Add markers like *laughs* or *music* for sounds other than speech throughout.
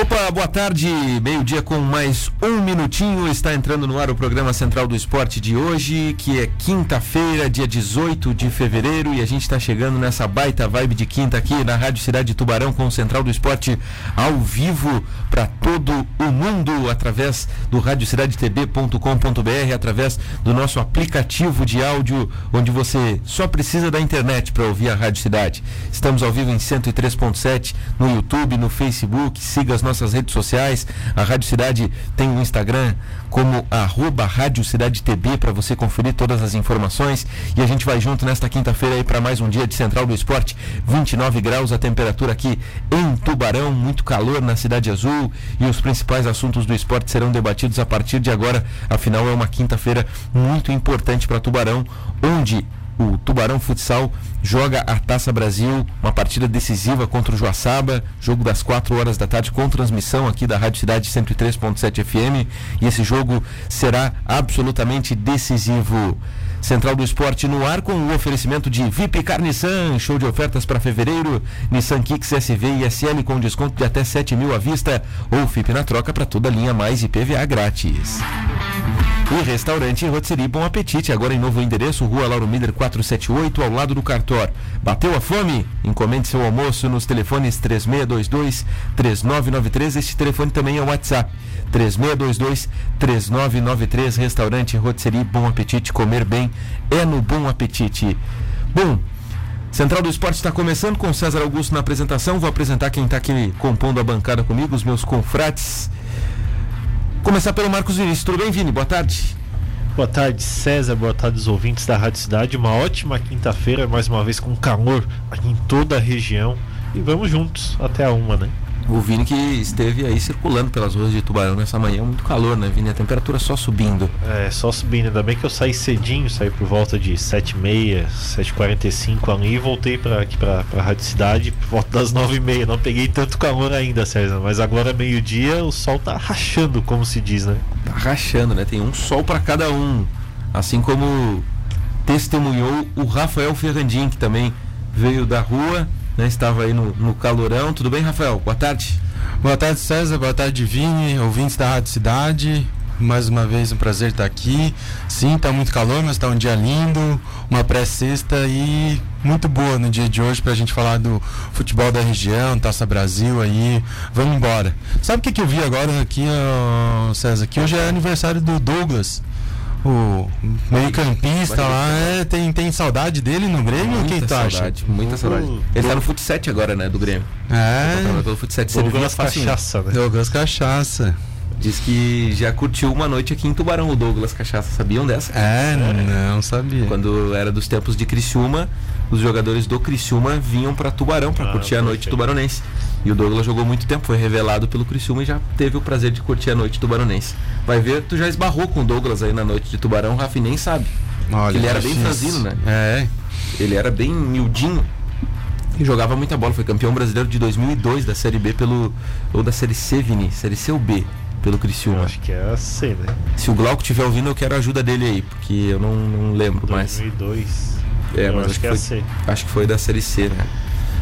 Opa, boa tarde, meio-dia com mais um minutinho. Está entrando no ar o programa Central do Esporte de hoje, que é quinta-feira, dia 18 de fevereiro, e a gente está chegando nessa baita vibe de quinta aqui na Rádio Cidade de Tubarão com o Central do Esporte ao vivo para todo o mundo através do radiocidadetb.com.br, através do nosso aplicativo de áudio, onde você só precisa da internet para ouvir a Rádio Cidade. Estamos ao vivo em 103.7 no YouTube, no Facebook, siga as nossas redes sociais. A Rádio Cidade tem um Instagram como arroba Rádio Cidade para você conferir todas as informações. E a gente vai junto nesta quinta-feira aí para mais um dia de Central do Esporte. 29 graus a temperatura aqui em Tubarão, muito calor na Cidade Azul e os principais assuntos do esporte serão debatidos a partir de agora. Afinal, é uma quinta-feira muito importante para Tubarão, onde o Tubarão Futsal joga a Taça Brasil, uma partida decisiva contra o Joaçaba, jogo das 4 horas da tarde com transmissão aqui da Rádio Cidade 103.7 FM, e esse jogo será absolutamente decisivo. Central do Esporte no ar com o oferecimento de VIP Car Nissan, show de ofertas para fevereiro, Nissan Kicks SV e SL com desconto de até 7 mil à vista ou FIP na troca para toda a linha mais IPVA grátis. E restaurante Rotisserie Bom Apetite, agora em novo endereço, Rua Lauro Miller 478, ao lado do Cartor. Bateu a fome? Encomende seu almoço nos telefones 3622-3993. Este telefone também é o WhatsApp. 3622-3993. Restaurante Rotisserie Bom Apetite. Comer bem é no Bom Apetite. Bom, Central do Esporte está começando com César Augusto na apresentação. Vou apresentar quem está aqui compondo a bancada comigo, os meus confrates. Começar pelo Marcos Vinícius. Tudo bem, Vini? Boa tarde. Boa tarde, César. Boa tarde, os ouvintes da Rádio Cidade. Uma ótima quinta-feira, mais uma vez com calor aqui em toda a região. E vamos juntos até a uma, né? O Vini que esteve aí circulando pelas ruas de Tubarão nessa manhã, muito calor, né, Vini? A temperatura só subindo. É, só subindo. Ainda bem que eu saí cedinho, saí por volta de 7h30, 7h45 ali e voltei pra, aqui pra, pra Rádio Cidade por volta das 9h30. Não peguei tanto calor ainda, César, mas agora meio-dia o sol tá rachando, como se diz, né? Tá rachando, né? Tem um sol para cada um. Assim como testemunhou o Rafael Ferrandim, que também veio da rua né, estava aí no, no calorão. Tudo bem, Rafael? Boa tarde. Boa tarde, César. Boa tarde, Vini, ouvintes da Rádio Cidade. Mais uma vez um prazer estar aqui. Sim, está muito calor, mas está um dia lindo, uma pré-sexta e muito boa no dia de hoje para a gente falar do futebol da região, Taça Brasil aí. Vamos embora. Sabe o que, que eu vi agora aqui, César? Que hoje é aniversário do Douglas o meio-campista lá, é, tem, tem saudade dele no Grêmio? Muita Quem tu saudade, acha? Muita saudade. Ele tá no Fut 7 agora, né, do Grêmio. É. Tá pelo Fut 7 Douglas Cachaça, né? Douglas Cachaça. Diz que já curtiu uma noite aqui em Tubarão, o Douglas Cachaça. Sabiam dessa? É, não, não sabia. Quando era dos tempos de Criciúma, os jogadores do Criciúma vinham para Tubarão para ah, curtir a noite tubaronense. E o Douglas jogou muito tempo, foi revelado pelo Criciúma e já teve o prazer de curtir a noite tubaronense. Vai ver, tu já esbarrou com o Douglas aí na noite de Tubarão, o Rafi nem sabe. Olha, ele era bem franzino, né? É. Ele era bem miudinho e jogava muita bola. Foi campeão brasileiro de 2002 da Série B pelo. ou da Série C, Vini, Série C ou B pelo Criciúma. Eu acho que é a C, né? Se o Glauco estiver ouvindo, eu quero a ajuda dele aí, porque eu não, não lembro 2002. mais. 2002. É, mas acho, acho que, que foi, é a C. Acho que foi da Série C, né?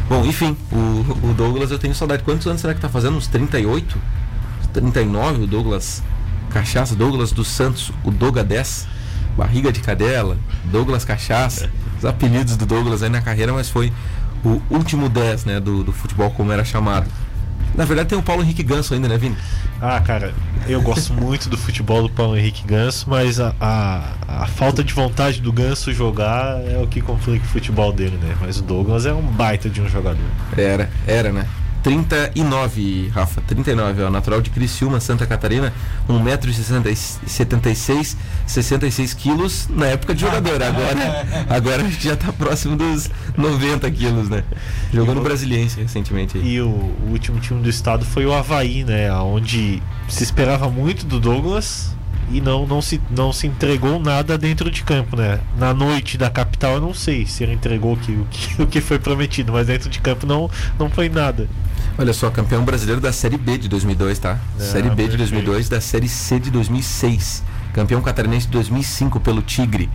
Bom, enfim, o, o Douglas eu tenho saudade. Quantos anos será que tá fazendo? Uns 38? 39, o Douglas Cachaça, Douglas dos Santos, o Doga 10, Barriga de Cadela, Douglas Cachaça, os apelidos do Douglas aí na carreira, mas foi o último 10, né, do, do futebol como era chamado. Na verdade tem o Paulo Henrique Ganso ainda, né, Vini? Ah, cara, eu gosto muito do futebol do Paulo Henrique Ganso, mas a, a, a, falta de vontade do Ganso jogar é o que complica o futebol dele, né? Mas o Douglas é um baita de um jogador. Era, era, né? 39, Rafa, 39, ó, natural de Criciúma, Santa Catarina, 1,76m, 66 quilos na época de jogador. Agora, *laughs* agora já está próximo dos 90 quilos, né? Jogou no Brasiliense recentemente. E o, o, último time do estado foi o Havaí, né? Onde se esperava muito do Douglas e não, não, se, não se entregou nada dentro de campo, né? Na noite da capital eu não sei se ele entregou o que, o que, *laughs* o que foi prometido, mas dentro de campo não, não foi nada. Olha só, campeão brasileiro da Série B de 2002, tá? Ah, série B de 2002, da Série C de 2006. Campeão catarinense de 2005 pelo Tigre.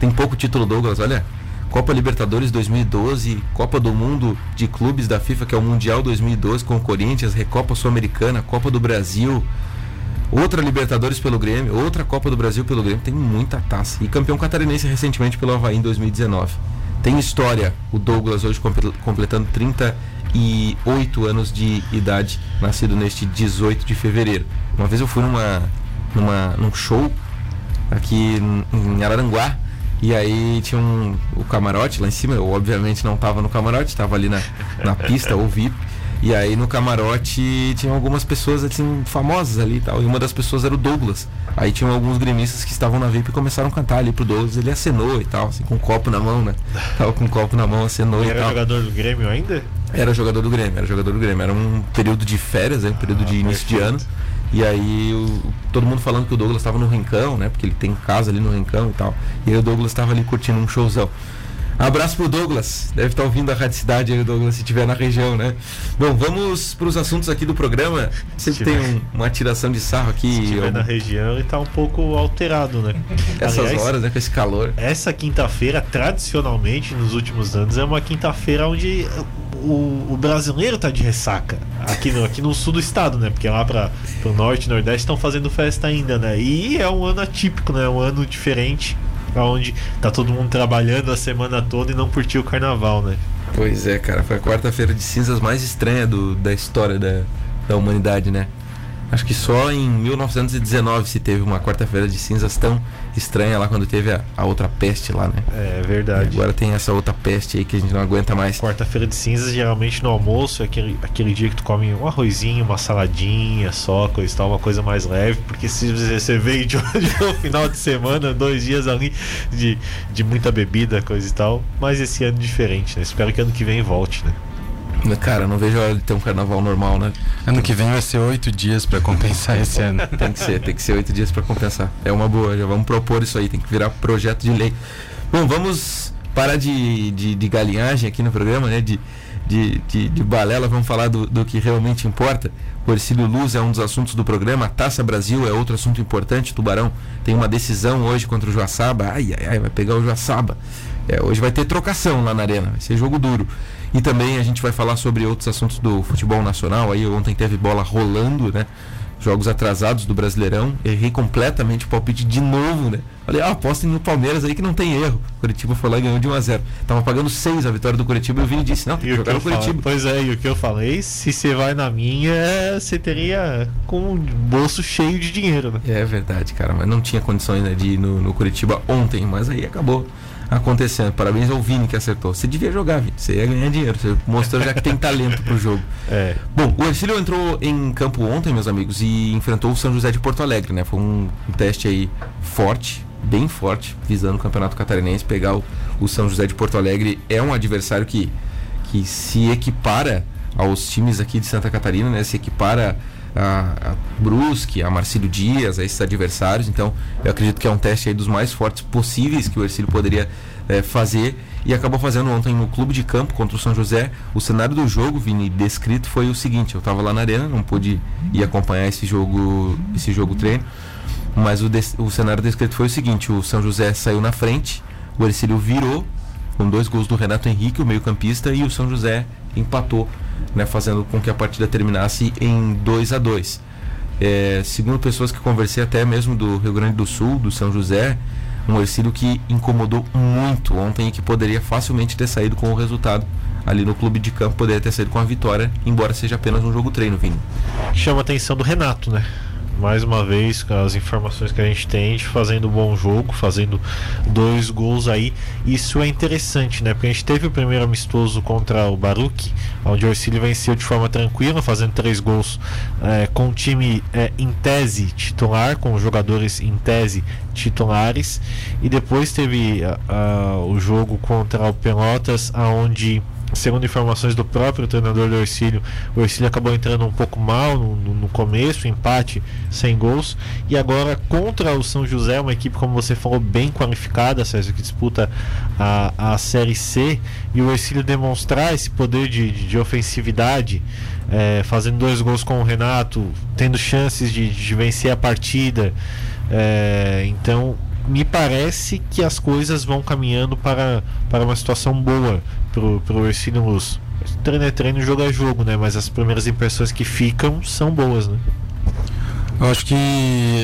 Tem pouco título, Douglas, olha. Copa Libertadores 2012, Copa do Mundo de Clubes da FIFA, que é o Mundial 2012 com o Corinthians, Recopa Sul-Americana, Copa do Brasil, outra Libertadores pelo Grêmio, outra Copa do Brasil pelo Grêmio, tem muita taça. E campeão catarinense recentemente pelo Havaí em 2019. Tem história, o Douglas hoje completando 38 anos de idade, nascido neste 18 de fevereiro. Uma vez eu fui numa, numa, num show aqui em Araranguá, e aí tinha um, o camarote lá em cima, eu obviamente não estava no camarote, estava ali na, na pista, ou VIP. E aí no camarote tinha algumas pessoas assim famosas ali e tal. E uma das pessoas era o Douglas. Aí tinham alguns gremistas que estavam na VIP e começaram a cantar ali pro Douglas. Ele acenou e tal, assim, com um copo na mão, né? Tava com um copo na mão, acenou e, e era tal. jogador do Grêmio ainda? Era jogador do Grêmio, era jogador do Grêmio. Era um período de férias, né? um período ah, de início perfeito. de ano. E aí o, todo mundo falando que o Douglas estava no Rincão, né? Porque ele tem casa ali no Rincão e tal. E aí o Douglas estava ali curtindo um showzão. Abraço pro Douglas. Deve estar ouvindo a Rádio Cidade aí, Douglas, se estiver na região, né? Bom, vamos para os assuntos aqui do programa. Sempre tem um, uma tiração de sarro aqui. Se estiver na região, ele está um pouco alterado, né? Essas Aliás, horas, né? Com esse calor. Essa quinta-feira, tradicionalmente, nos últimos anos, é uma quinta-feira onde o, o, brasileiro tá de ressaca. Aqui no, aqui no sul do estado, né? Porque lá para o norte e nordeste estão fazendo festa ainda, né? E é um ano atípico, né? Um ano diferente onde tá todo mundo trabalhando a semana toda e não curtiu o carnaval, né? Pois é, cara, foi a quarta-feira de cinzas mais estranha do, da história da, da humanidade, né? Acho que só em 1919 se teve uma quarta-feira de cinzas tão estranha lá quando teve a, a, outra peste lá, né? É verdade. E agora tem essa outra peste aí que a gente não aguenta mais. Quarta-feira de cinzas, geralmente no almoço, é aquele, aquele dia que tu come um arrozinho, uma saladinha, só, coisa e tal, uma coisa mais leve, porque se você veio de, *laughs* de um final de semana, dois dias ali de, de muita bebida, coisa e tal, mas esse ano diferente, né? Espero que ano que vem volte, né? Cara, não vejo a hora de ter um carnaval normal, né? Ano que vem vai ser oito dias para compensar esse ano. *laughs* tem que ser, tem que ser oito dias para compensar. É uma boa, já vamos propor isso aí, tem que virar projeto de lei. Bom, vamos parar de, de, de galinhagem aqui no programa, né? De, de, de, de balela, vamos falar do, do que realmente importa. O Ercílio Luz é um dos assuntos do programa, a Taça Brasil é outro assunto importante. Tubarão tem uma decisão hoje contra o Joaçaba. Ai, ai, ai, vai pegar o Joaçaba. É, hoje vai ter trocação lá na arena, vai ser jogo duro. E também a gente vai falar sobre outros assuntos do futebol nacional. Aí ontem teve bola rolando, né? Jogos atrasados do Brasileirão. Errei completamente o palpite de novo, né? Falei, ah, apostem no Palmeiras aí que não tem erro. O Curitiba foi lá e ganhou de 1 a 0 Tava pagando 6 a vitória do Curitiba e o Vini disse, não, tem que jogar no Curitiba. Falo, pois é, e o que eu falei, se você vai na minha, você teria com o bolso cheio de dinheiro, né? É verdade, cara, mas não tinha condições né, de ir no, no Curitiba ontem, mas aí acabou acontecendo. Parabéns ao Vini que acertou. Você devia jogar, Vini. Você ia ganhar dinheiro. Você mostrou já que tem talento pro jogo. *laughs* É. Bom, o Ercílio entrou em campo ontem, meus amigos, e enfrentou o São José de Porto Alegre, né? Foi um, um teste aí forte, bem forte, visando o Campeonato Catarinense. Pegar o, o São José de Porto Alegre é um adversário que, que se equipara aos times aqui de Santa Catarina, né? Se equipara a, a Brusque, a Marcílio Dias, a esses adversários. Então, eu acredito que é um teste aí dos mais fortes possíveis que o Ercílio poderia é, fazer e acabou fazendo ontem no clube de campo contra o São José. O cenário do jogo, Vini, descrito foi o seguinte: eu estava lá na arena, não pude ir acompanhar esse jogo, esse jogo treino, mas o, o cenário descrito foi o seguinte: o São José saiu na frente, o Ercílio virou com dois gols do Renato Henrique, o meio-campista, e o São José empatou né, fazendo com que a partida terminasse em 2 a 2 é, Segundo pessoas que conversei até mesmo do Rio Grande do Sul, do São José, um Ercílio que incomodou muito ontem e que poderia facilmente ter saído com o resultado ali no clube de campo, poderia ter saído com a vitória, embora seja apenas um jogo treino, Vini. Chama a atenção do Renato, né? Mais uma vez, com as informações que a gente tem, fazendo um bom jogo, fazendo dois gols aí. Isso é interessante, né? Porque a gente teve o primeiro amistoso contra o Baruch, onde o Orsilho venceu de forma tranquila, fazendo três gols é, com o time é, em tese titular, com os jogadores em tese titulares. E depois teve o jogo contra o Pelotas, aonde segundo informações do próprio treinador do Orcílio, o Orcílio acabou entrando um pouco mal no, no, começo, empate sem gols, e agora contra o São José, uma equipe, como você falou, bem qualificada, César, que disputa a, a Série C, e o Orcílio demonstrar esse poder de, de, de ofensividade, é, fazendo dois gols com o Renato, tendo chances de, de vencer a partida. É, então me parece que as coisas vão caminhando para, para uma situação boa pro, pro Ercílio Luz. Treino é treino, jogo é jogo, né? Mas as primeiras impressões que ficam são boas, né? Eu acho que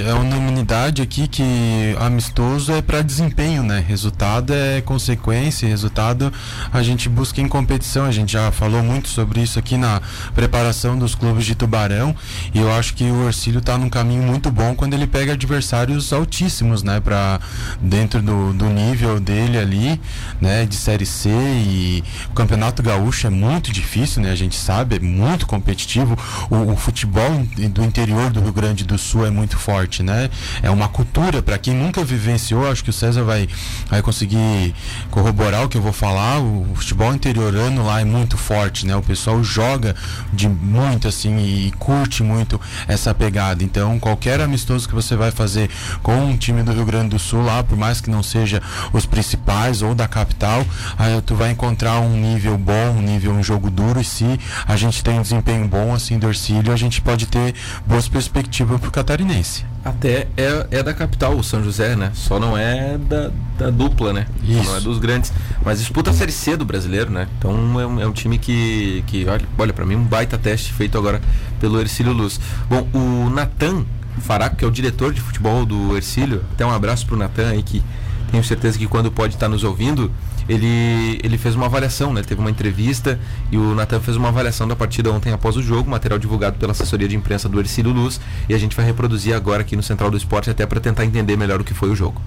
é unanimidade aqui que amistoso é para desempenho, né? Resultado é consequência, resultado a gente busca em competição. A gente já falou muito sobre isso aqui na preparação dos clubes de Tubarão e eu acho que o Orcílio está num caminho muito bom quando ele pega adversários altíssimos, né? Para dentro do, do nível dele ali, né? De série C e o Campeonato Gaúcho é muito difícil, né? A gente sabe, é muito competitivo. O, o futebol do interior do Rio Grande Grande do Sul é muito forte, né? É uma cultura, para quem nunca vivenciou, acho que o César vai, vai conseguir corroborar o que eu vou falar. O futebol interiorano lá é muito forte, né? O pessoal joga de muito assim e curte muito essa pegada. Então, qualquer amistoso que você vai fazer com um time do Rio Grande do Sul lá, por mais que não seja os principais ou da capital, aí tu vai encontrar um nível bom, um nível um jogo duro e se a gente tem um desempenho bom assim do Orcílio, a gente pode ter boas perspectivas para o catarinense. Até é, é da capital, o São José, né? Só não é da, da dupla, né? Isso. Não é dos grandes. Mas disputa a Série C do brasileiro, né? Então é um, é um time que, que olha, olha para mim, um baita teste feito agora pelo Ercílio Luz. Bom, o Natan Faraco, que é o diretor de futebol do Ercílio, até um abraço pro Natan aí, que tenho certeza que quando pode estar nos ouvindo, ele, ele fez uma avaliação, né? Teve uma entrevista e o Natan fez uma avaliação da partida ontem após o jogo, material divulgado pela assessoria de imprensa do Ercílio Luz, e a gente vai reproduzir agora aqui no Central do Esporte até para tentar entender melhor o que foi o jogo.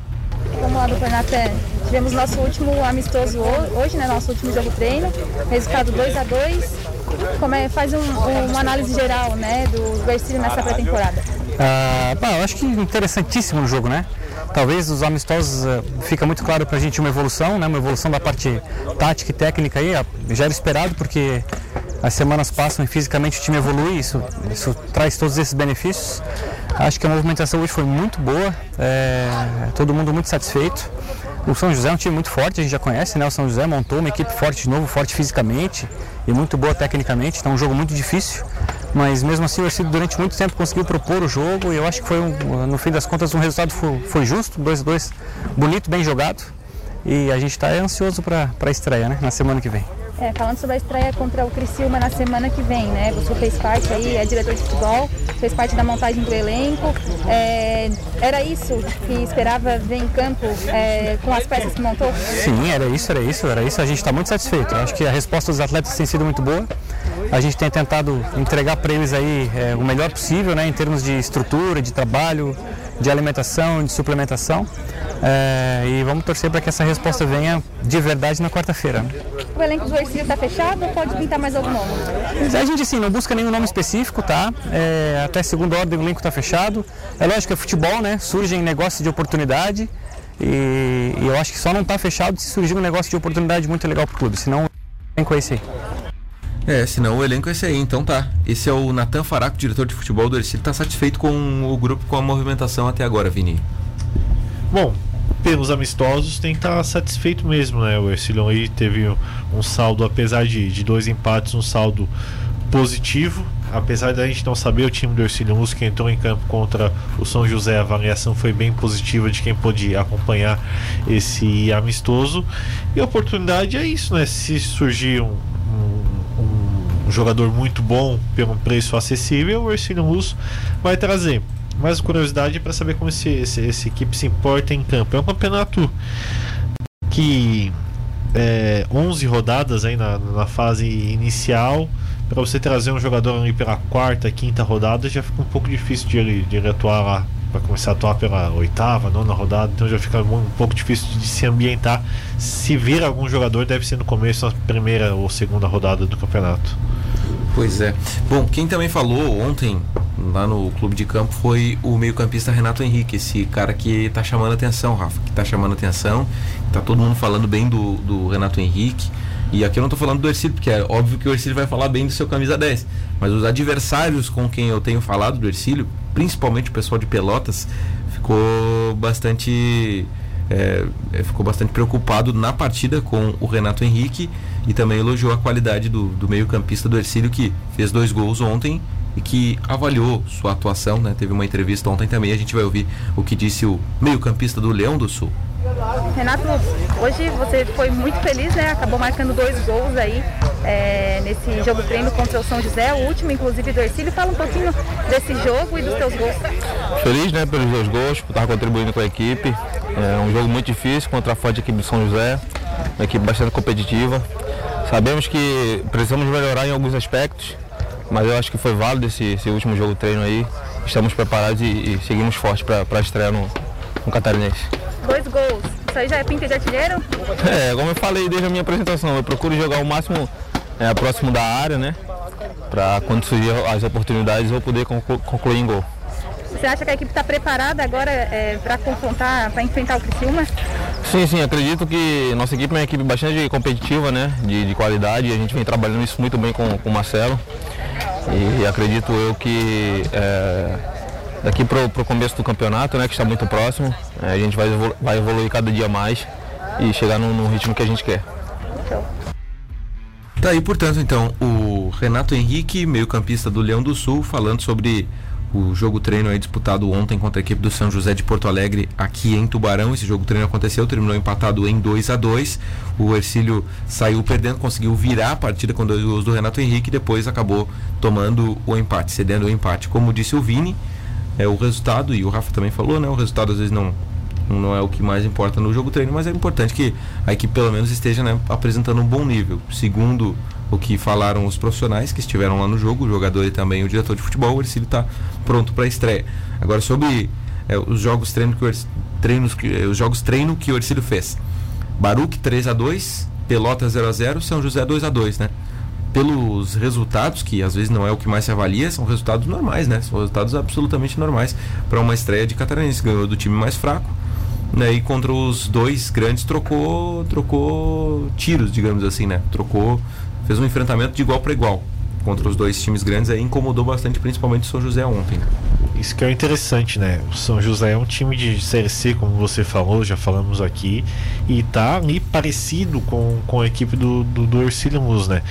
Vamos lá, doutor Natan. Tivemos nosso último amistoso hoje, né? Nosso último jogo treino. Resultado 2 a 2 como é, faz um, um, uma análise geral né, do, Ercílio nessa pré-temporada. Ah, eu acho que interessantíssimo o jogo, né? Talvez os amistosos uh, fica muito claro para a gente uma evolução, né? Uma evolução da parte tática e técnica aí, já era esperado porque as semanas passam e fisicamente o time evolui, isso, isso traz todos esses benefícios. Acho que a movimentação hoje foi muito boa, é, todo mundo muito satisfeito. O São José é um time muito forte, a gente já conhece, né? O São José montou uma equipe forte de novo, forte fisicamente e muito boa tecnicamente, então é um jogo muito difícil mas mesmo assim o Ercílio durante muito tempo conseguiu propor o jogo e eu acho que foi, um, no fim das contas, um resultado foi, foi justo, 2-2, bonito, bem jogado e a gente está ansioso para a estreia, né, na semana que vem. É, falando sobre a estreia contra o Criciúma na semana que vem, né? Você fez parte aí, é diretor de futebol, fez parte da montagem do elenco. É, era isso que esperava ver em campo é, com as peças que montou? Sim, era isso, era isso, era isso. A gente está muito satisfeito. Eu acho que a resposta dos atletas tem sido muito boa. A gente tem tentado entregar para eles aí é, o melhor possível, né? Em termos de estrutura, de trabalho, de alimentação, de suplementação. É, e vamos torcer para que essa resposta venha de verdade na quarta-feira. O elenco do Ercílio está fechado ou pode pintar mais algum nome? A gente assim, não busca nenhum nome específico, tá? É, até segunda ordem o elenco está fechado. É lógico que é futebol, né? Surgem negócios de oportunidade e, e eu acho que só não está fechado se surgir um negócio de oportunidade muito legal para o clube, senão tem com esse aí. É, senão o elenco é esse aí, então tá. Esse é o Natan Faraco, diretor de futebol do Ercílio, está satisfeito com o grupo, com a movimentação até agora, Vini? Bom, pelos amistosos tem que estar satisfeito mesmo, né? O Ercilhão aí teve um saldo, apesar de, de dois empates, um saldo positivo. Apesar da gente não saber o time do Ercilhão Luz que entrou em campo contra o São José, a avaliação foi bem positiva de quem pôde acompanhar esse amistoso. E a oportunidade é isso, né? Se surgir um, um, um jogador muito bom pelo preço acessível, o Ercilhão Luz vai trazer mais curiosidade para saber como esse, esse, esse, equipe se importa em campo. É um campeonato que é, 11 rodadas aí na, na fase inicial. Para você trazer um jogador ali pela quarta, quinta rodada, já fica um pouco difícil de ele, de ele atuar lá. Para começar a atuar pela oitava, nona rodada, então já fica um, um pouco difícil de se ambientar. Se vir algum jogador, deve ser no começo, na primeira ou segunda rodada do campeonato. Pois é. Bom, quem também falou ontem lá no clube de campo foi o meio-campista Renato Henrique, esse cara que tá chamando atenção, Rafa, que tá chamando atenção. Tá todo mundo falando bem do, do Renato Henrique. E aqui eu não tô falando do Ercílio, porque é óbvio que o Ercílio vai falar bem do seu camisa 10. Mas os adversários com quem eu tenho falado do Ercílio, principalmente o pessoal de Pelotas, ficou bastante. É, ficou bastante preocupado na partida com o Renato Henrique e também elogiou a qualidade do, do meio-campista do Ercílio, que fez dois gols ontem e que avaliou sua atuação, né? Teve uma entrevista ontem também, a gente vai ouvir o que disse o meio-campista do Leão do Sul. Renato, hoje você foi muito feliz, né? Acabou marcando dois gols aí é, nesse jogo treino contra o São José, o último, inclusive, do Ercílio. Fala um pouquinho desse jogo e dos teus gols. Feliz, né, pelos dois gols, por estar contribuindo com a equipe. É um jogo muito difícil contra a forte equipe do São José, uma equipe bastante competitiva. Sabemos que precisamos melhorar em alguns aspectos, mas eu acho que foi válido esse, esse último jogo treino aí. Estamos preparados e, e seguimos fortes para a estreia no, no Catarinense. Dois gols. Isso aí já é pinta de artilheiro? É, como eu falei desde a minha apresentação, eu procuro jogar o máximo é, próximo da área, né? Para quando surgir as oportunidades eu poder conclu concluir em gol. Você acha que a equipe está preparada agora é, para confrontar, para enfrentar o Criciúma? Sim, sim, acredito que nossa equipe é uma equipe bastante competitiva, né? De, de qualidade, e a gente vem trabalhando isso muito bem com, com o Marcelo. E acredito eu que é, daqui para o começo do campeonato, né, que está muito próximo, é, a gente vai, evolu vai evoluir cada dia mais e chegar no, no ritmo que a gente quer. Tá aí, portanto, então, o Renato Henrique, meio-campista do Leão do Sul, falando sobre o jogo treino aí disputado ontem contra a equipe do São José de Porto Alegre aqui em Tubarão. Esse jogo treino aconteceu, terminou empatado em 2 a 2 O Ercílio saiu perdendo, conseguiu virar a partida com dois gols do Renato Henrique e depois acabou tomando o empate, cedendo o empate. Como disse o Vini, é o resultado, e o Rafa também falou, né? O resultado às vezes não, não é o que mais importa no jogo treino, mas é importante que a equipe pelo menos esteja né, apresentando um bom nível. Segundo o que falaram os profissionais que estiveram lá no jogo, o jogador e também o diretor de futebol, o Ercílio está pronto para a estreia. Agora sobre é, os jogos treino que o treinos que, é, os jogos treino que o Ercílio fez. Baruque 3 a 2, Pelota 0 a 0, São José 2 a 2, né? Pelos resultados, que às vezes não é o que mais se avalia, são resultados normais, né? São resultados absolutamente normais para uma estreia de catarinense. Ganhou do time mais fraco, né? E contra os dois grandes trocou, trocou tiros, digamos assim, né? Trocou fez um enfrentamento de igual para igual contra os dois times grandes aí incomodou bastante, principalmente o São José ontem. Isso que é interessante, né? O São José é um time de Série C, como você falou, já falamos aqui, e tá ali parecido com, com a equipe do, do, do né?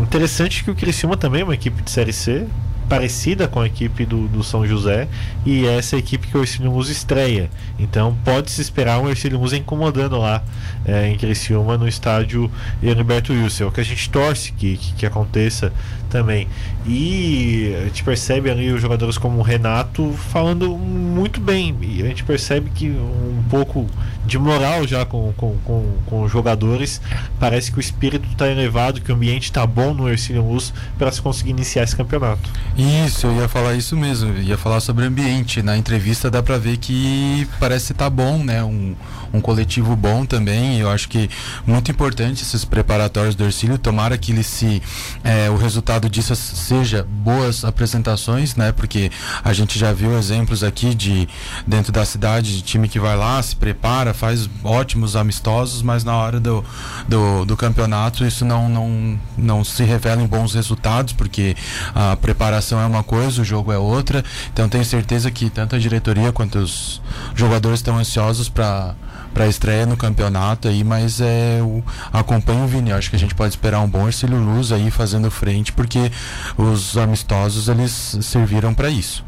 Interessante que o Criciúma também é uma equipe de Série C, parecida com a equipe do, do São José e essa é equipe que o Ercílio Musa estreia. Então pode-se esperar um Ercílio Musa incomodando lá é, em Criciúma no estádio Heriberto Wilson. É o que a gente torce que, que, que, aconteça também. E a gente percebe ali os jogadores como o Renato falando muito bem. E a gente percebe que um pouco de moral já com, com, com, com os jogadores. Parece que o espírito está elevado, que o ambiente está bom no Ercílio Luz para se conseguir iniciar esse campeonato. Isso, eu ia falar isso mesmo, eu ia falar sobre ambiente. Na entrevista dá para ver que parece estar tá bom, né? Um, um coletivo bom também. Eu acho que muito importante esses preparatórios do Ercílio. Tomara que ele se é, o resultado disso seja boas apresentações, né? Porque a gente já viu exemplos aqui de dentro da cidade de time que vai lá, se prepara, faz ótimos amistosos, mas na hora do, do, do campeonato isso não, não, não se revela em bons resultados, porque a preparação é uma coisa, o jogo é outra. Então tenho certeza que tanto a diretoria quanto os jogadores estão ansiosos para para estreia no campeonato aí, mas é o o Vini, acho que a gente pode esperar um bom Ercílio Luz aí fazendo frente, porque os amistosos eles serviram para isso.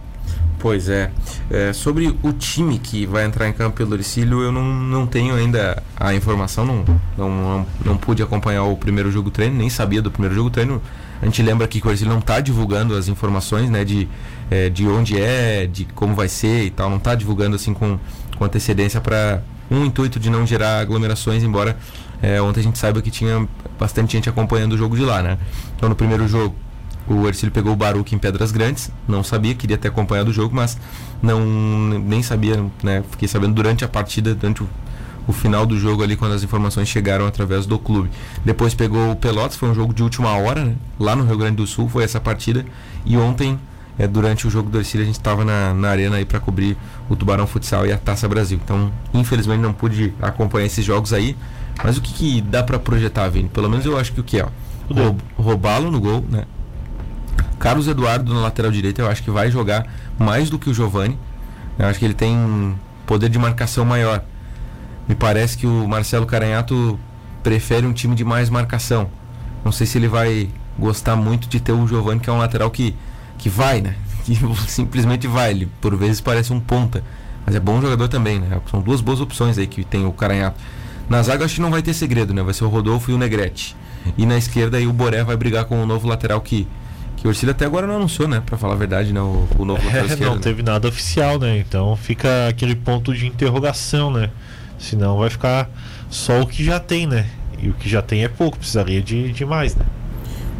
Pois é. é. Sobre o time que vai entrar em campo pelo Ercílio, eu não, não tenho ainda a informação, não, não, não, não pude acompanhar o primeiro jogo treino, nem sabia do primeiro jogo treino. A gente lembra que o Ercílio não está divulgando as informações, né, de, é, de onde é, de como vai ser e tal, não está divulgando assim com, com antecedência para um intuito de não gerar aglomerações, embora é, ontem a gente saiba que tinha bastante gente acompanhando o jogo de lá, né? Então no primeiro jogo o Ercílio pegou o Baruque em Pedras Grandes, não sabia, queria ter acompanhado o jogo, mas não nem sabia, né? Fiquei sabendo durante a partida, durante o o final do jogo ali quando as informações chegaram através do clube. Depois pegou o Pelotas, foi um jogo de última hora, né? lá no Rio Grande do Sul foi essa partida. E ontem, é, durante o jogo do Ercília, a gente estava na, na arena aí para cobrir o Tubarão Futsal e a Taça Brasil. Então, infelizmente não pude acompanhar esses jogos aí. Mas o que, que dá para projetar, Vini? Pelo menos eu acho que o que é, roubá-lo no gol, né? Carlos Eduardo na lateral direita, eu acho que vai jogar mais do que o Giovani. Eu acho que ele tem poder de marcação maior. Me parece que o Marcelo Caranhato prefere um time de mais marcação. Não sei se ele vai gostar muito de ter o Giovani, que é um lateral que que vai, né? *laughs* Que simplesmente vai. Ele por vezes parece um ponta. Mas é bom jogador também, né? São duas boas opções aí que tem o Caranhato. Na zaga acho que não vai ter segredo, né? Vai ser o Rodolfo e o Negrete. E na esquerda aí o Boré vai brigar com o novo lateral que que o Orsilha até agora não anunciou, né? Pra falar a verdade, né? O, o novo lateral É, não né? teve nada oficial, né? Então fica aquele ponto de interrogação, né? Senão vai ficar só o que já tem, né? E o que já tem é pouco, precisaria de, de mais, né?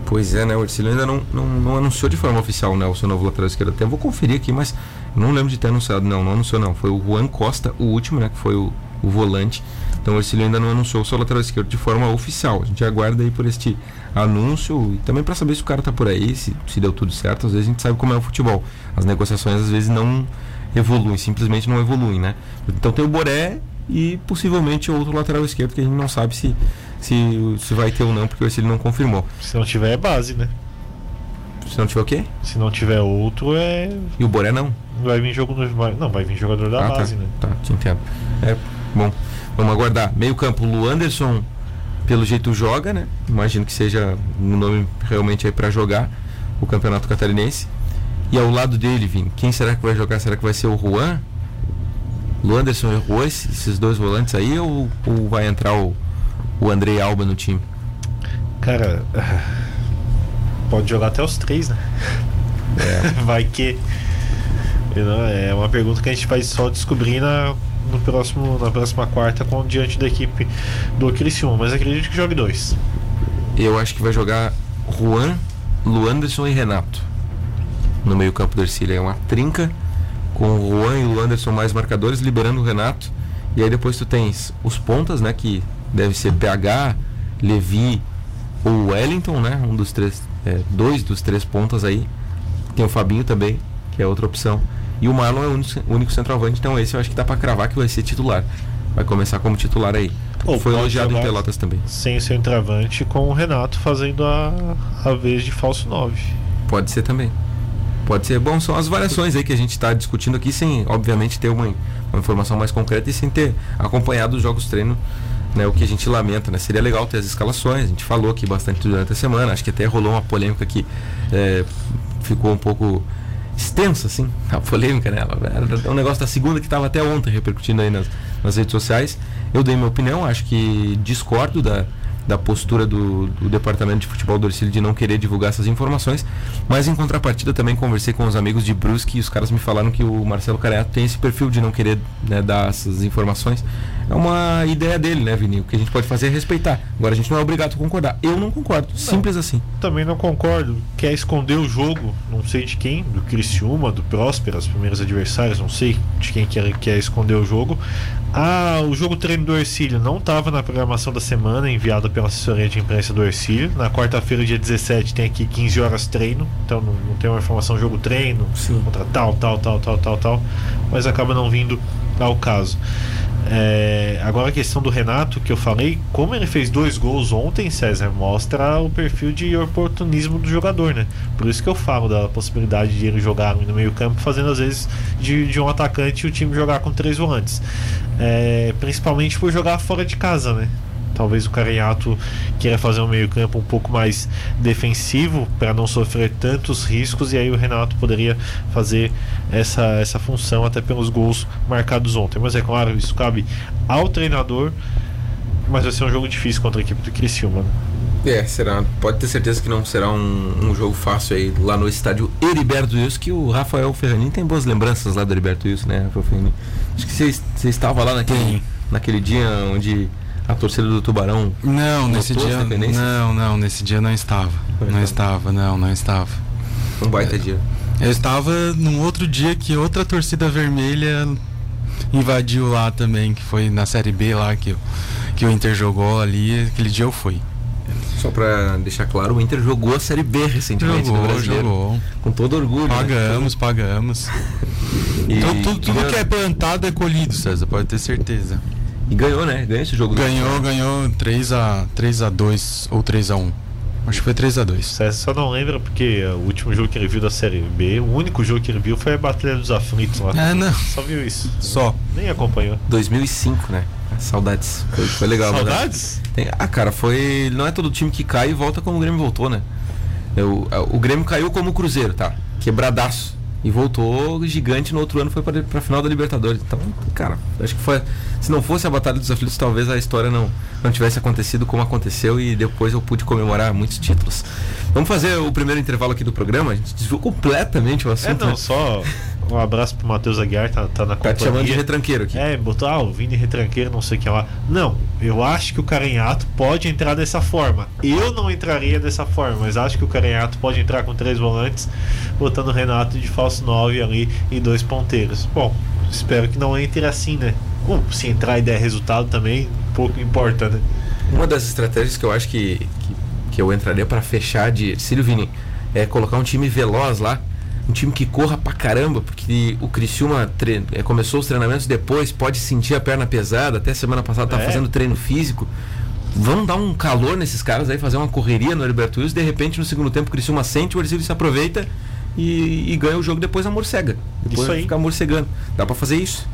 Pois é, né? O ainda não, não, não anunciou de forma oficial, né? O seu novo lateral esquerdo. Até vou conferir aqui, mas não lembro de ter anunciado. Não, não anunciou, não. Foi o Juan Costa, o último, né? Que foi o, o volante. Então o Orsilha ainda não anunciou o seu lateral esquerdo de forma oficial. A gente aguarda aí por este anúncio e também para saber se o cara tá por aí, se, se deu tudo certo. Às vezes a gente sabe como é o futebol. As negociações às vezes não evoluem, simplesmente não evoluem, né? Então tem o Boré e possivelmente outro lateral esquerdo que a gente não sabe se, se, se vai ter ou não, porque o Orsilha não confirmou. Se não tiver é base, né? Se não tiver o quê? Se não tiver outro, é. E o Boré não? Vai vir jogo no... Não, vai vir jogador da Ah, base, tá. né? Tá, te entendo. É, bom, vamos aguardar. Meio campo, Luanderson, pelo jeito joga, né? Imagino que seja um nome realmente aí pra jogar o Campeonato Catarinense. E ao lado dele, Vini, quem será que vai jogar? Será que vai ser o Juan? Luanderson e Juan, esses dois volantes aí, ou, ou vai entrar o, o Andrei Alba no time? Cara, pode jogar até os três, né? *laughs* Vai que. Não, É uma pergunta que a gente vai só descobrir na, no próximo, na próxima quarta com, diante da equipe do Criciúma. Mas acredito que jogue dois. Eu acho que vai jogar Juan, Luanderson e Renato no meio campo do Ercília. É uma trinca com o Juan e o Luanderson mais marcadores, liberando o Renato. E aí depois tu tens os pontas, né? Que deve ser PH, Levi ou Wellington, né? Um dos três, é, dois dos três pontas aí. Tem o Fabinho também, que é outra opção. E o Marlon é o único, único centroavante, então esse eu acho que dá pra cravar que vai ser titular. Vai começar como titular aí. Ou Foi elogiado em Pelotas também. Sem o centroavante, com o Renato fazendo a, a vez de falso 9. Pode ser também. Pode ser. Bom, são as variações aí que a gente está discutindo aqui, sem, obviamente, ter uma, uma informação mais concreta e sem ter acompanhado os jogos treino, né? O que a gente lamenta, né? Seria legal ter as escalações, a gente falou aqui bastante durante a semana, acho que até rolou uma polêmica que é, ficou um pouco extensa, assim, *laughs* a polêmica, né? Era um negócio da segunda que estava até ontem repercutindo aí nas, nas redes sociais. Eu dei minha opinião, acho que discordo da, da postura do, do departamento de futebol do Orcílio de não querer divulgar essas informações, mas em contrapartida também conversei com os amigos de Brusque e os caras me falaram que o Marcelo Careato tem esse perfil de não querer né, dar essas informações. É uma ideia dele, né, Vini? O que a gente pode fazer é respeitar. Agora a gente não é obrigado a concordar. Eu não concordo. Simples assim. Também não concordo. Quer esconder o jogo, não sei de quem, do Criciúma, do Próspera, os primeiros adversários, não sei de quem quer, quer esconder o jogo. Ah, o jogo treino do Ercílio não estava na programação da semana, enviada pela assessoria de imprensa do Ercílio. Na quarta-feira, dia 17, tem aqui 15 horas treino, então não, não tem uma informação jogo treino, Sim. contra tal, tal, tal, tal, tal, tal, mas acaba não vindo ao caso. É, agora a questão do Renato que eu falei, como ele fez dois gols ontem, César, mostra o perfil de oportunismo do jogador, né? Por isso que eu falo da possibilidade de ele jogar no meio campo, fazendo às vezes de, de um atacante o time jogar com três volantes. É, principalmente por jogar fora de casa, né? Talvez o Carinhato queira fazer um meio-campo um pouco mais defensivo para não sofrer tantos riscos, e aí o Renato poderia fazer essa, essa função até pelos gols marcados ontem. Mas é claro, isso cabe ao treinador, mas vai ser um jogo difícil contra a equipe do Criciúma. Né? É, será. Pode ter certeza que não será um, um jogo fácil aí lá no estádio Heriberto Wilson, que o Rafael Ferranin tem boas lembranças lá do Heriberto Wilson, né, Rafael Ferranin? Acho que você você estava lá naquele, Tem. naquele dia onde a torcida do Tubarão. Não, nesse dia. Não, não, nesse dia não estava. Não Não estava. não, não estava. Um baita dia. Eu estava num outro dia que outra torcida vermelha invadiu lá também, que foi na Série B lá que, o- que o Inter jogou ali. Aquele dia eu fui. Só pra deixar claro, o Inter jogou a Série B recentemente no Jogou, Brasileiro. jogou. Com todo orgulho. né? Pagamos, pagamos. *laughs* E, Tudo, tudo, tudo que é plantado é colhido, César, pode ter certeza. E ganhou, né? Ganhou esse jogo. Ganhou, ganhou 3x, 3x2 ou 3x1. Acho que foi 3x2. César só não lembra porque o último jogo que ele viu da Série B, o único jogo que ele viu foi a Batalha dos Aflitos lá. É, não. Só viu isso. Só. Nem acompanhou. 2005, né? Saudades. Foi, foi legal. Saudades? Tem- ah, cara, foi. Não é todo time que cai e volta como o Grêmio voltou, né? Eu- o Grêmio caiu como o Cruzeiro, tá? quebradaço. E voltou gigante no outro ano, foi para a final da Libertadores. Então, cara, acho que foi. Se não fosse a Batalha dos Aflitos, talvez a história não, não tivesse acontecido como aconteceu e depois eu pude comemorar muitos títulos. Vamos fazer o primeiro intervalo aqui do programa. A gente desviou completamente o É, assunto. não, né? só um abraço pro Matheus Aguiar, tá, tá na Tá te chamando de retranqueiro aqui. É, botou, ah, o Vini retranqueiro, não sei o que lá. Não, eu acho que o Carenhato pode entrar dessa forma. Eu não entraria dessa forma, mas acho que o Carenhato pode entrar com três volantes, botando o Renato de falso 9 ali e dois ponteiros. Bom, espero que não entre assim, né? Uh, se entrar e der resultado também, pouco importa, né? Uma das estratégias que eu acho que, que, que eu entraria para fechar de Cílio Vini é colocar um time veloz lá, um time que corra pra caramba, porque o Criciúma tre- eh, começou os treinamentos depois, pode sentir a perna pesada, até semana passada tá É. fazendo treino físico. Vamos dar um calor nesses caras aí, fazer uma correria no Heriberto Wilson, de repente no segundo tempo o Criciúma sente, o Ercílio se aproveita e, e ganha o jogo depois a morcega. Depois Isso aí. fica morcegando. Dá pra fazer isso.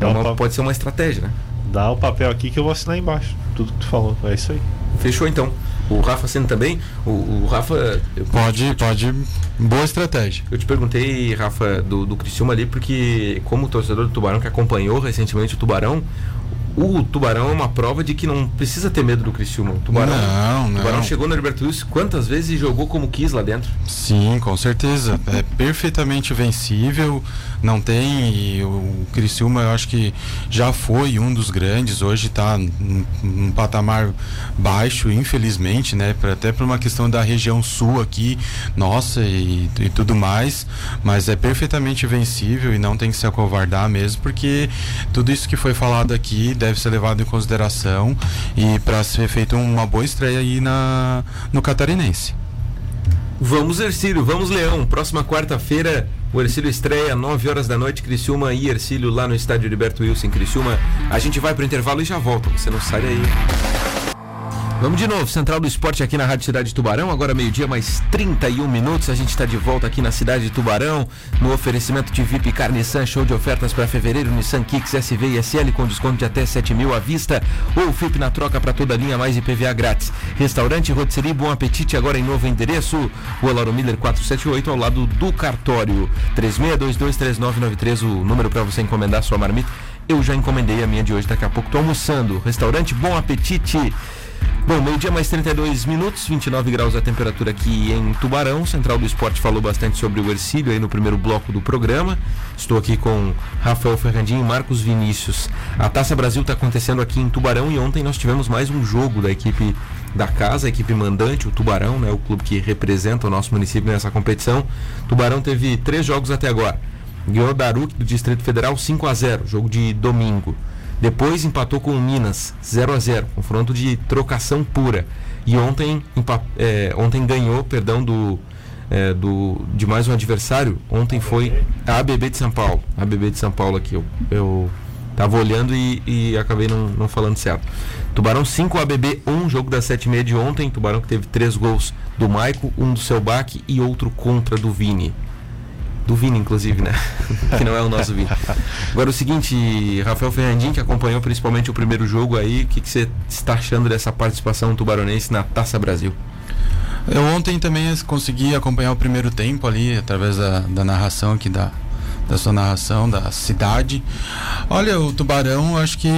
É uma- pra- Pode ser uma estratégia, né? Dá o papel aqui que eu vou assinar embaixo. Tudo que tu falou. É isso aí. Fechou então. O Rafa sendo também. O, o Rafa. Eu, Pode, pode. Boa estratégia. eu te perguntei, Rafa, do, do Criciúma ali, porque como torcedor do Tubarão que acompanhou recentemente o Tubarão, o Tubarão é uma prova de que não precisa ter medo do Criciúma. O Tubarão, Não, o Tubarão não. chegou no Heriberto Wilson quantas vezes e jogou como quis lá dentro. Sim, com certeza. É perfeitamente vencível. Não tem. e O Criciúma, eu acho que já foi um dos grandes. Hoje está num, num patamar baixo, infelizmente, né? Pra- até por uma questão da região sul aqui, nossa, e, e tudo mais. Mas é perfeitamente vencível e não tem que se acovardar mesmo, porque tudo isso que foi falado aqui deve ser levado em consideração e para ser feita uma boa estreia aí na, no Catarinense. Vamos, Ercílio, vamos, Leão. Próxima quarta-feira, o Ercílio estreia, 9 horas da noite, Criciúma e Ercílio lá no estádio Heriberto Wilson, Criciúma. A gente vai pro intervalo e já volta, você não sai daí. Vamos de novo, Central do Esporte aqui na Rádio Cidade de Tubarão, agora meio-dia, mais 31 minutos. A gente está de volta aqui na cidade de Tubarão, no oferecimento de VIP Car Nissan, show de ofertas para fevereiro, Nissan Kicks SV e SL com desconto de até 7 mil à vista, ou FIP na troca para toda linha, mais IPVA grátis. Restaurante Rotisserie Bom Apetite, agora em novo endereço, Rua Lauro Miller 478, ao lado do cartório. 36223993, o número para você encomendar sua marmita. Eu já encomendei a minha de hoje, daqui a pouco tô almoçando. Restaurante Bom Apetite. Bom, meio-dia mais 32 minutos, 29 graus a temperatura aqui em Tubarão. Central do Esporte falou bastante sobre o Ercílio aí no primeiro bloco do programa. Estou aqui com Rafael Ferrandinho e Marcos Vinícius. A Taça Brasil está acontecendo aqui em Tubarão e ontem nós tivemos mais um jogo da equipe da casa, a equipe mandante, o Tubarão, né, o clube que representa o nosso município nessa competição. Tubarão teve três jogos até agora. Ganhou da Aruc do Distrito Federal 5 a 0 jogo de domingo. Depois empatou com o Minas 0 a 0 confronto de trocação pura. E ontem, é, ontem ganhou, perdão, do, é, do, de mais um adversário. Ontem foi a ABB de São Paulo. A ABB de São Paulo aqui. Eu, eu tava olhando e, e acabei não, não falando certo. Tubarão 5, ABB 1, jogo das 7h30 de ontem. Tubarão que teve três gols do Maico, um do seu Baque e outro contra do Vini. Do Vini, inclusive, né? *laughs* que não é o nosso Vini. Agora o seguinte, Rafael Ferrandinho, que acompanhou principalmente o primeiro jogo aí, o que, você está achando dessa participação tubaronense na Taça Brasil? Eu ontem também consegui acompanhar o primeiro tempo ali, através da, da narração aqui da, da sua narração, da cidade. Olha, o Tubarão, acho que.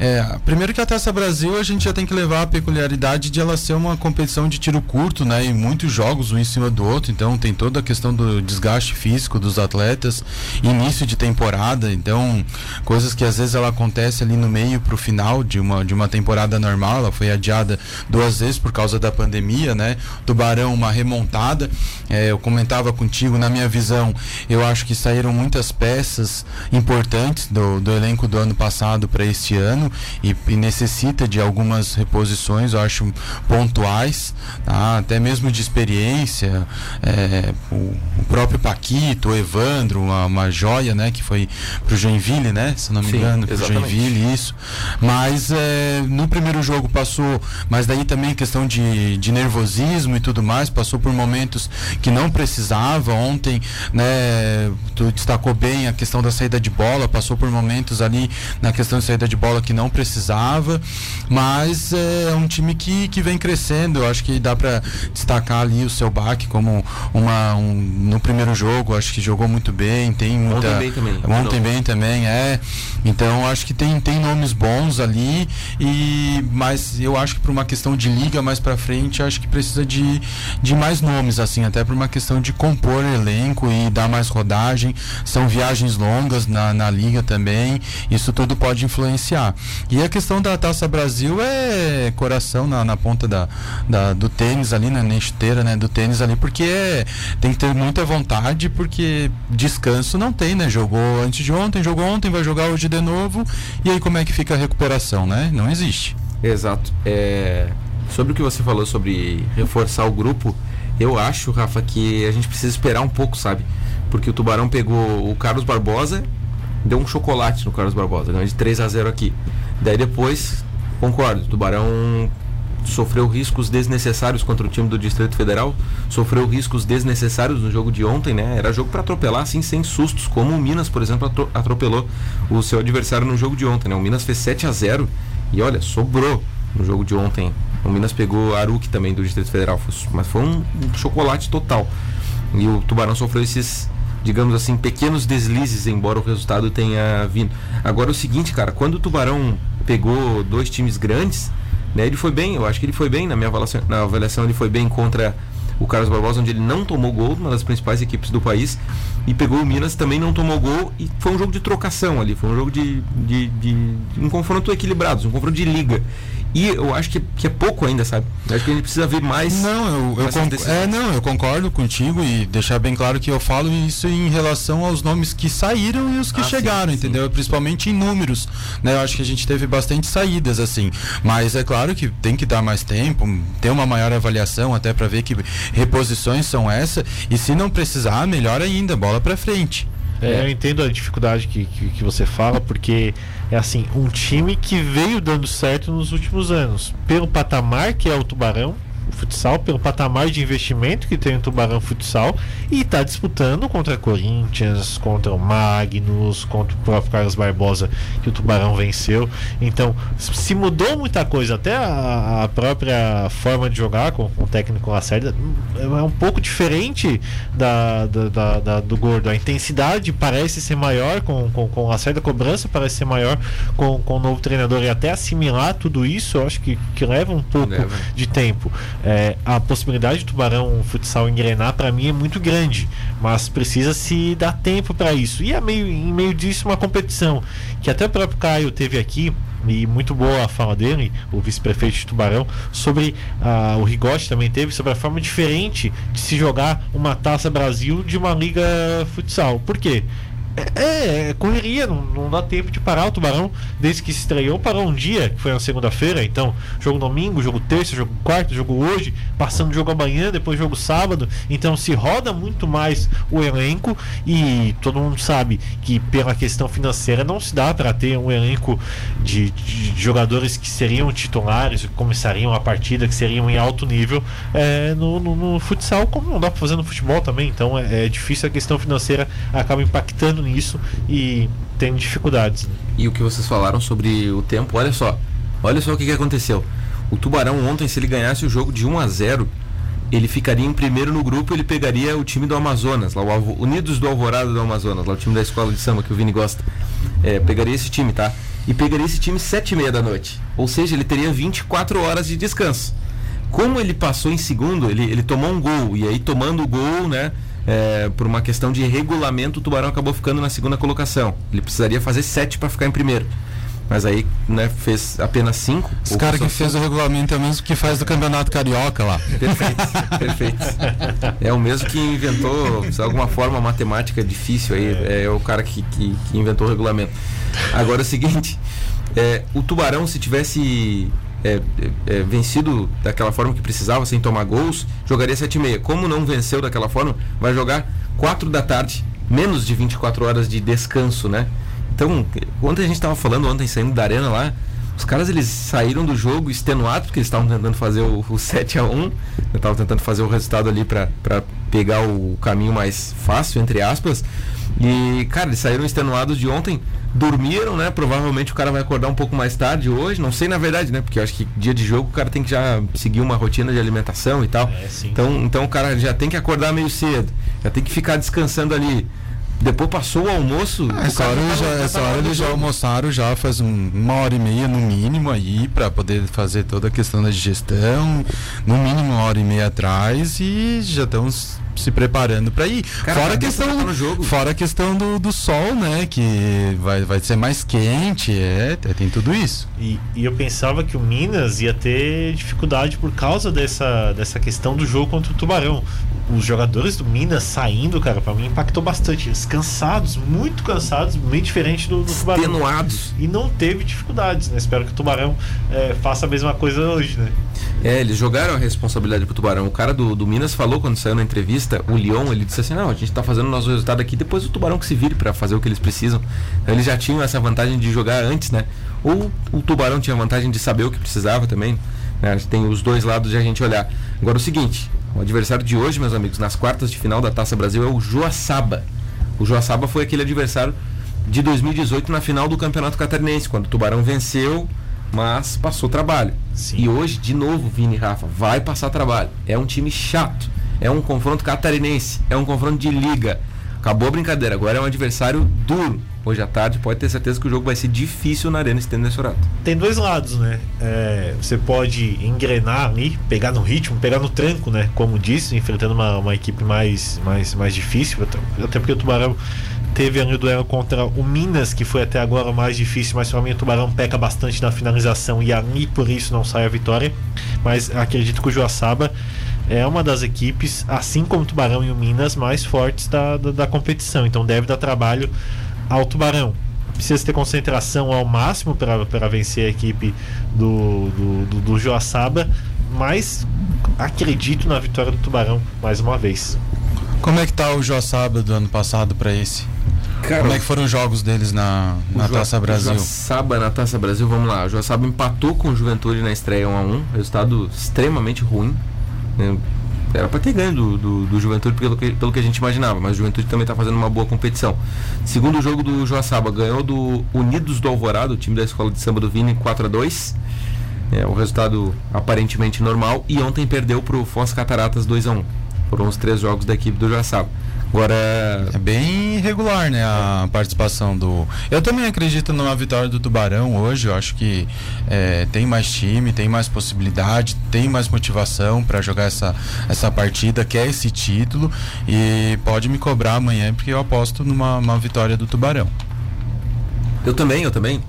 É, primeiro que a Taça Brasil a gente já tem que levar a peculiaridade de ela ser uma competição de tiro curto, né? E muitos jogos um em cima do outro, então tem toda a questão do desgaste físico dos atletas, início de temporada, então coisas que às vezes ela acontece ali no meio pro final de uma, de uma temporada normal, ela foi adiada duas vezes por causa da pandemia, né? Tubarão uma remontada, é, eu comentava contigo na minha visão, eu acho que saíram muitas peças importantes do, do elenco do ano passado para este ano e, e necessita de algumas reposições, eu acho pontuais, tá? até mesmo de experiência. é, o, o próprio Paquito, o Evandro, uma, uma joia, né, que foi pro Joinville, né, se não me Sim, engano, pro exatamente. Joinville, isso. Mas é, no primeiro jogo passou, mas daí também questão de, de nervosismo e tudo mais, passou por momentos que não precisava. Ontem, né, tu destacou bem a questão da saída de bola, passou por momentos ali na questão de saída de bola que não precisava, mas é um time que, que vem crescendo. Eu acho que dá para destacar ali o seu baque como uma um, no primeiro jogo, acho que jogou muito bem, tem muita Ontem bem também. Ontem bem também, é. Então acho que tem, tem nomes bons ali e mas eu acho que por uma questão de liga mais para frente, acho que precisa de, de mais nomes assim, até por uma questão de compor elenco e dar mais rodagem. São viagens longas na, na liga também. Isso tudo pode influenciar. E a questão da Taça Brasil é coração na, na ponta da, da, do tênis ali, né? Na chuteira, né? Do tênis ali, porque é, tem que ter muita vontade, porque descanso não tem, né? Jogou antes de ontem, jogou ontem, vai jogar hoje de novo. E aí como é que fica a recuperação, né? Não existe. Exato. É, sobre o que você falou sobre reforçar o grupo, eu acho, Rafa, que a gente precisa esperar um pouco, sabe? Porque o Tubarão pegou o Carlos Barbosa, deu um chocolate no Carlos Barbosa, ganhou de 3 a 0 aqui. Daí depois, concordo, o Tubarão sofreu riscos desnecessários contra o time do Distrito Federal, sofreu riscos desnecessários no jogo de ontem, né? Era jogo para atropelar assim sem sustos, como o Minas, por exemplo, atro- atropelou o seu adversário no jogo de ontem, né? O Minas fez 7 a 0 e olha, sobrou no jogo de ontem. O Minas pegou Aruque também do Distrito Federal, mas foi um chocolate total. E o Tubarão sofreu esses, digamos assim, pequenos deslizes, embora o resultado tenha vindo. Agora o seguinte, cara, quando o Tubarão pegou dois times grandes, né, ele foi bem, eu acho que ele foi bem na minha avaliação, na avaliação ele foi bem contra o Carlos Barbosa, onde ele não tomou gol, uma das principais equipes do país, e pegou o Minas, também não tomou gol, e foi um jogo de trocação ali, foi um jogo de, de- de um confronto equilibrado, um confronto de liga. E eu acho que, que é pouco ainda, sabe? Eu acho que a gente precisa ver mais. Não, eu, eu, é, não, eu concordo contigo e deixar bem claro que eu falo isso em relação aos nomes que saíram e os que Ah, sim, chegaram, sim. entendeu? Principalmente em números, né? Eu acho que a gente teve bastante saídas assim, mas é claro que tem que dar mais tempo, ter uma maior avaliação até para ver que reposições são essa e se não precisar, melhor ainda, bola para frente. É, eu entendo a dificuldade que, que, que você fala, porque é assim, um time que veio dando certo nos últimos anos, pelo patamar que é o Tubarão, futsal, pelo patamar de investimento que tem o Tubarão Futsal, e está disputando contra Corinthians, contra o Magnus, contra o próprio Carlos Barbosa, que o Tubarão venceu. Então, se mudou muita coisa, até a, a própria forma de jogar com, com o técnico Lacerda é um pouco diferente da, da, da- da- do Gordo. A intensidade parece ser maior com, com, com o Lacerda, a cobrança parece ser maior com, com o novo treinador e até assimilar tudo isso, eu acho que, que leva um pouco Leva. de tempo. É, a possibilidade do Tubarão Futsal engrenar para mim é muito grande, mas precisa se dar tempo para isso. E é meio, em meio disso uma competição que até o próprio Caio teve aqui e muito boa a fala dele, o vice-prefeito de Tubarão, sobre ah, o Rigotti também teve sobre a forma diferente de se jogar uma Taça Brasil de uma liga futsal. Por quê? É, é correria, não, não dá tempo de parar o Tubarão. Desde que estreou, parou um dia, que foi na segunda-feira, então jogo domingo, jogo terça, jogo quarto, jogo hoje, passando jogo amanhã, depois jogo sábado, então se roda muito mais o elenco e todo mundo sabe que pela questão financeira não se dá para ter um elenco de, de jogadores que seriam titulares, que começariam a partida, que seriam em alto nível é, no, no- no futsal, como não dá para fazer no futebol também, então é, é difícil a questão financeira acaba impactando nisso e tem dificuldades. E o que vocês falaram sobre o tempo, olha só. Olha só o que, que aconteceu. O Tubarão ontem, se ele ganhasse o jogo de 1 a 0 ele ficaria em primeiro no grupo, ele pegaria o time do Amazonas, lá o Unidos do Alvorada do Amazonas, lá o time da escola de samba que o Vini gosta. É, pegaria esse time, tá? E pegaria esse time sete e meia da noite. Ou seja, ele teria 24 horas de descanso. Como ele passou em segundo, ele, ele tomou um gol. E aí, tomando o gol, né? É, por uma questão de regulamento, o Tubarão acabou ficando na segunda colocação. Ele precisaria fazer sete para ficar em primeiro. Mas aí, né, fez apenas cinco. Os caras que fez o regulamento é o mesmo que faz do Campeonato Carioca lá. Perfeito, *laughs* perfeito. É o mesmo que inventou, de alguma forma, matemática difícil aí. É, o cara que, que, que inventou o regulamento. Agora é o seguinte: é, o Tubarão, se tivesse é, é, é, vencido daquela forma que precisava, sem tomar gols, jogaria 7,5. Como não venceu daquela forma, vai jogar 4 da tarde, menos de 24 horas de descanso, né? Então, ontem a gente estava falando, ontem saindo da arena lá, Os caras eles saíram do jogo extenuados, porque eles estavam tentando fazer o, o 7 a 1 estavam tentando fazer o resultado ali para pegar o caminho mais fácil, entre aspas. E, cara, eles saíram extenuados de ontem, dormiram, né? Provavelmente o cara vai acordar um pouco mais tarde hoje. Não sei na verdade, né? Porque eu acho que dia de jogo o cara tem que já seguir uma rotina de alimentação e tal. É, sim. então, então o cara já tem que acordar meio cedo, já tem que ficar descansando ali. Depois passou o almoço. Ah, Essa hora, tava- já, essa hora eles já almoçaram já faz um- uma hora e meia no mínimo aí para poder fazer toda a questão da digestão, no mínimo uma hora e meia atrás e já estão s- se preparando para ir. Cara, fora a questão tá no jogo. fora a questão do, do sol, né, que vai, vai ser mais quente, é, tem tudo isso. E, e eu pensava que o Minas ia ter dificuldade por causa dessa, dessa questão do jogo contra o Tubarão. Os jogadores do Minas saindo, cara, pra mim impactou bastante. Eles cansados, muito cansados, bem diferente do, do Tubarão. Extenuados. E não teve dificuldades, né? Espero que o Tubarão eh, faça a mesma coisa hoje, né? É, eles jogaram a responsabilidade pro Tubarão. O cara do, do Minas falou quando saiu na entrevista, o Lyon, ele disse assim: não, a gente tá fazendo o nosso resultado aqui, depois o Tubarão que se vire para fazer o que eles precisam. Então, eles já tinham essa vantagem de jogar antes, né? Ou o Tubarão tinha a vantagem de saber o que precisava também. Né? Tem os dois lados de a gente olhar. Agora o seguinte, o adversário de hoje, meus amigos, nas quartas de final da Taça Brasil é o Joaçaba. O Joaçaba foi aquele adversário de 2018 na final do Campeonato Catarinense, quando o Tubarão venceu, mas passou trabalho. Sim. E hoje, de novo, Vini Rafa, vai passar trabalho. É um time chato. É um confronto catarinense. É um confronto de liga. Acabou a brincadeira. Agora é um adversário duro. Hoje à tarde, pode ter certeza que o jogo vai ser difícil na Arena Estênio Sorato. Tem dois lados, né? É, você pode engrenar ali, pegar no ritmo, pegar no tranco, né? Como disse, enfrentando uma, uma equipe mais, mais, mais difícil. Até, porque o Tubarão teve ali o duelo contra o Minas, que foi até agora o mais difícil, mas mim o Tubarão peca bastante na finalização e ali por isso não sai a vitória. Mas acredito que o Joaçaba é uma das equipes, assim como o Tubarão e o Minas, mais fortes da, da, da competição. Então deve dar trabalho ao Tubarão. Precisa ter concentração ao máximo para vencer a equipe do, do, do, do Joaçaba, mas acredito na vitória do Tubarão mais uma vez. Como é que tá o Joaçaba do ano passado para esse? Cara, Como é que foram os jogos deles na, na Taça Brasil? Joaçaba na Taça Brasil, vamos lá. O Joaçaba empatou com o Juventude na estreia 1x1. Resultado extremamente ruim. Né? Era pra ter ganho do, do, do Juventude pelo que, pelo que a gente imaginava, mas o Juventude também tá fazendo uma boa competição. Segundo jogo do Joaçaba, ganhou do Unidos do Alvorada, o time da escola de samba do Vini, 4x2. É, o resultado aparentemente normal. E ontem perdeu pro Foz Cataratas 2x1. Foram os três jogos da equipe do Joaçaba. Agora, É bem irregular, né, a participação do. Eu também acredito numa vitória do Tubarão hoje. Eu acho que é, tem mais time, tem mais possibilidade, tem mais motivação para jogar essa, essa partida, quer esse título e pode me cobrar amanhã porque eu aposto numa uma vitória do Tubarão. Eu também, eu também.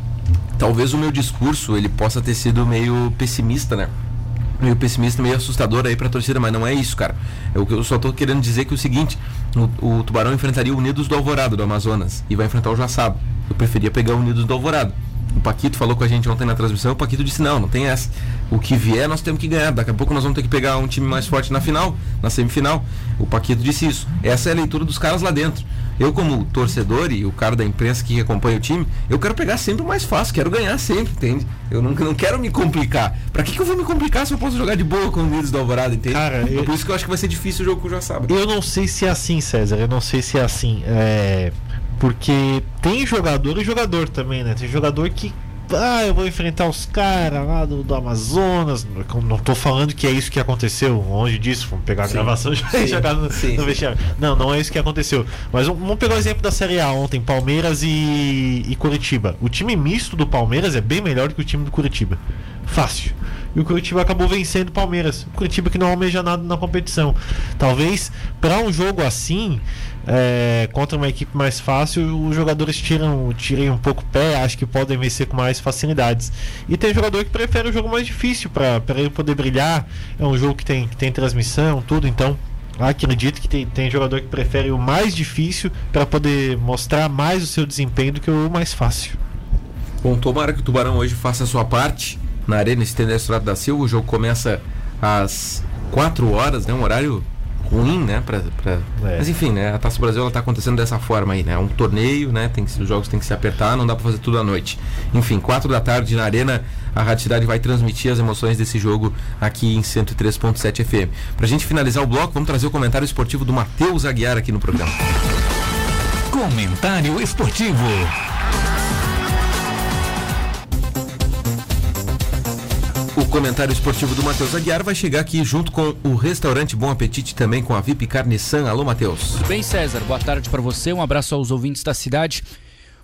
Talvez o meu discurso ele possa ter sido meio pessimista, né? Meio pessimista, meio assustador aí pra torcida, mas não é isso, cara. Eu, eu só tô querendo dizer que é o seguinte: o, o Tubarão enfrentaria o Unidos do Alvorado, do Amazonas, e vai enfrentar o Joaçaba. Eu preferia pegar o Unidos do Alvorado. O Paquito falou com a gente ontem na transmissão, o Paquito disse, não, não tem essa. O que vier nós temos que ganhar. Daqui a pouco nós vamos ter que pegar um time mais forte na final, na semifinal. O Paquito disse isso. Essa é a leitura dos caras lá dentro. Eu, como torcedor e o cara da imprensa que acompanha o time, eu quero pegar sempre o mais fácil, quero ganhar sempre, entende? Eu não, não quero me complicar. Pra que, que eu vou me complicar se eu posso jogar de boa com o Unidos do Alvorada, entende? Cara, É eu- por isso que eu acho que vai ser difícil o jogo com o Joaçaba. Eu não sei se é assim, César. Eu não sei se é assim. É... Porque tem jogador e jogador também, né? Tem jogador que. Ah, eu vou enfrentar os caras lá do, do Amazonas. Não- tô falando que é isso que aconteceu. Longe disso. Vamos pegar a Sim. gravação e *laughs* jogar no, Sim, no vestiário. Não, não é isso que aconteceu. Mas vamos pegar o exemplo da Série A ontem: Palmeiras e, e Curitiba. O time misto do Palmeiras é bem melhor que o time do Curitiba. Fácil. E o Curitiba acabou vencendo o Palmeiras. O Curitiba que não almeja nada na competição. Talvez para um jogo assim, é, contra uma equipe mais fácil, os jogadores tiram, tirem um pouco o pé, acho que podem vencer com mais facilidades. E tem jogador que prefere o jogo mais difícil para ele poder brilhar. É um jogo que tem, que tem transmissão, tudo, então. Acredito que tem, tem jogador que prefere o mais difícil para poder mostrar mais o seu desempenho do que o mais fácil. Bom, tomara que o Tubarão hoje faça a sua parte na Arena Estênio Estrada da Silva. O jogo começa às 4 horas, né? Um horário ruim, né? Pra, pra... É. Mas enfim, né? A Taça do Brasil ela tá acontecendo dessa forma aí, né? É um torneio, né? Tem que, os jogos têm que se apertar, não dá pra fazer tudo à noite. Enfim, quatro da tarde na Arena, a Rádio Cidade vai transmitir as emoções desse jogo aqui em 103.7 FM. Pra gente finalizar o bloco, vamos trazer o comentário esportivo do Matheus Aguiar aqui no programa. Comentário esportivo. O comentário esportivo do Matheus Aguiar vai chegar aqui junto com o restaurante Bom Apetite, também com a VIP Carne San. Alô, Matheus. Tudo bem, César? Boa tarde para você. Um abraço aos ouvintes da cidade.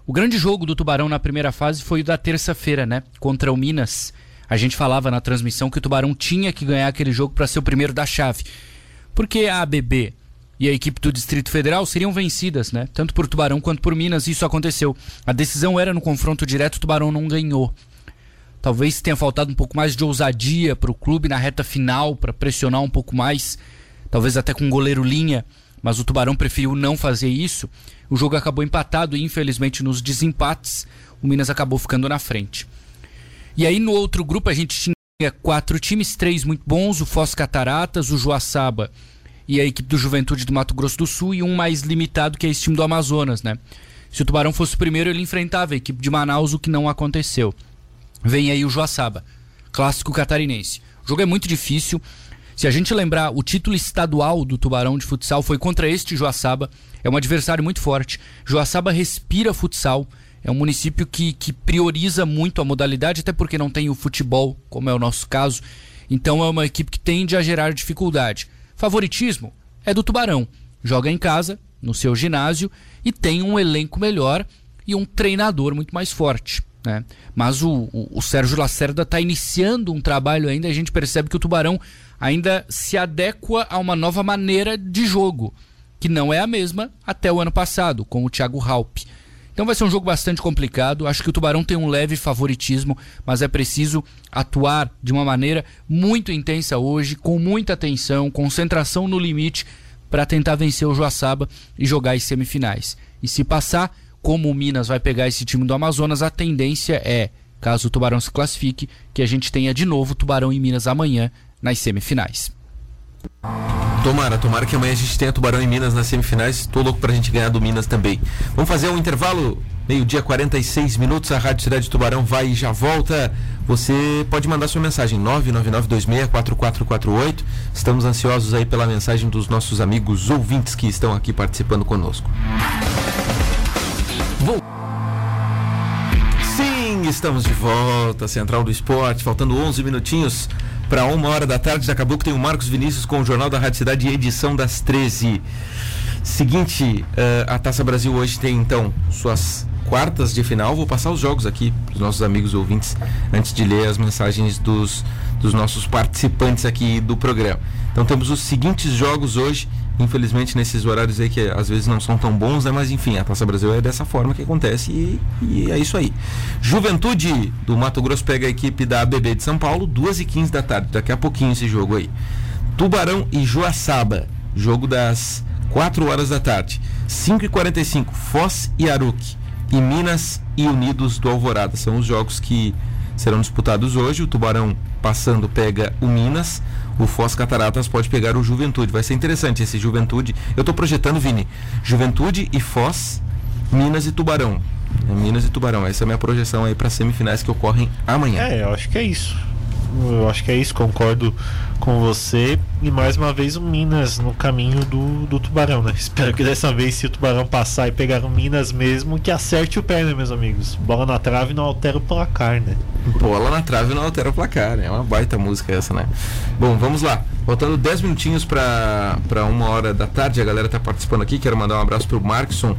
O grande jogo do Tubarão na primeira fase foi o da terça-feira, né? Contra o Minas. A gente falava na transmissão que o Tubarão tinha que ganhar aquele jogo para ser o primeiro da chave. Porque a ABB e a equipe do Distrito Federal seriam vencidas, né? Tanto por Tubarão quanto por Minas, isso aconteceu. A decisão era no confronto direto, o Tubarão não ganhou. Talvez tenha faltado um pouco mais de ousadia para o clube na reta final, para pressionar um pouco mais, talvez até com goleiro linha, mas o Tubarão preferiu não fazer isso. O jogo acabou empatado e, infelizmente, nos desempates, o Minas acabou ficando na frente. E aí no outro grupo a gente tinha quatro times, três muito bons, o Foz Cataratas, o Joaçaba e a equipe do Juventude do Mato Grosso do Sul e um mais limitado que é esse time do Amazonas, né? Se o Tubarão fosse o primeiro, ele enfrentava a equipe de Manaus, o que não aconteceu. Vem aí o Joaçaba, clássico catarinense. O jogo é muito difícil. Se a gente lembrar, o título estadual do Tubarão de futsal foi contra este Joaçaba. É um adversário muito forte. Joaçaba respira futsal. É um município que, que prioriza muito a modalidade, até porque não tem o futebol, como é o nosso caso. Então é uma equipe que tende a gerar dificuldade. Favoritismo é do Tubarão. Joga em casa, no seu ginásio, e tem um elenco melhor e um treinador muito mais forte. Né? Mas o, o, o Sérgio Lacerda está iniciando um trabalho ainda, a gente percebe que o Tubarão ainda se adequa a uma nova maneira de jogo, que não é a mesma até o ano passado, com o Thiago Halp. Então vai ser um jogo bastante complicado. Acho que o Tubarão tem um leve favoritismo, mas é preciso atuar de uma maneira muito intensa hoje, com muita atenção, concentração no limite, para tentar vencer o Joaçaba e jogar as semifinais. E se passar, como o Minas vai pegar esse time do Amazonas, a tendência é, caso o Tubarão se classifique, que a gente tenha de novo Tubarão e Minas amanhã nas semifinais. Tomara, tomara que amanhã a gente tenha Tubarão e Minas nas semifinais. Tô louco pra gente ganhar do Minas também. Vamos fazer um intervalo, meio-dia 46 minutos. A Rádio Cidade Tubarão vai e já volta. Você pode mandar sua mensagem 999264448. Estamos ansiosos aí pela mensagem dos nossos amigos ouvintes que estão aqui participando conosco. Vou... Sim, estamos de volta, Central do Esporte, faltando 11 minutinhos para uma hora da tarde. Daqui a pouco tem o Marcos Vinícius com o Jornal da Rádio Cidade, edição das 13. Seguinte, uh, a Taça Brasil hoje tem então suas quartas de final. Vou passar os jogos aqui para os nossos amigos ouvintes antes de ler as mensagens dos, dos nossos participantes aqui do programa. Então temos os seguintes jogos hoje infelizmente nesses horários aí que às vezes não são tão bons, né? Mas enfim, a Taça Brasil é dessa forma que acontece e, e é isso aí. Juventude do Mato Grosso pega a equipe da ABB de São Paulo, 2 e 15 da tarde, daqui a pouquinho esse jogo aí. Tubarão e Joaçaba, jogo das 4 horas da tarde. 5 e 45 Foz e Aruque. E Minas e Unidos do Alvorada. São os jogos que serão disputados hoje. O Tubarão passando pega o Minas o Foz Cataratas pode pegar o Juventude. Vai ser interessante esse Juventude. Eu estou projetando, Vini, Juventude e Foz, Minas e Tubarão. É Minas e Tubarão. Essa é a minha projeção aí para semifinais que ocorrem amanhã. É, eu acho que é isso. Eu acho que é isso, concordo com você. E mais uma vez o Minas no caminho do, do Tubarão, né? Espero que dessa vez, se o Tubarão passar e pegar o Minas mesmo, que acerte o pé, né, meus amigos? Bola na trave não altera o placar, né? Bola na trave não altera o placar, né? É uma baita música essa, né? Bom, vamos lá. Faltando 10 minutinhos para uma hora da tarde, a galera tá participando aqui. Quero mandar um abraço pro Markson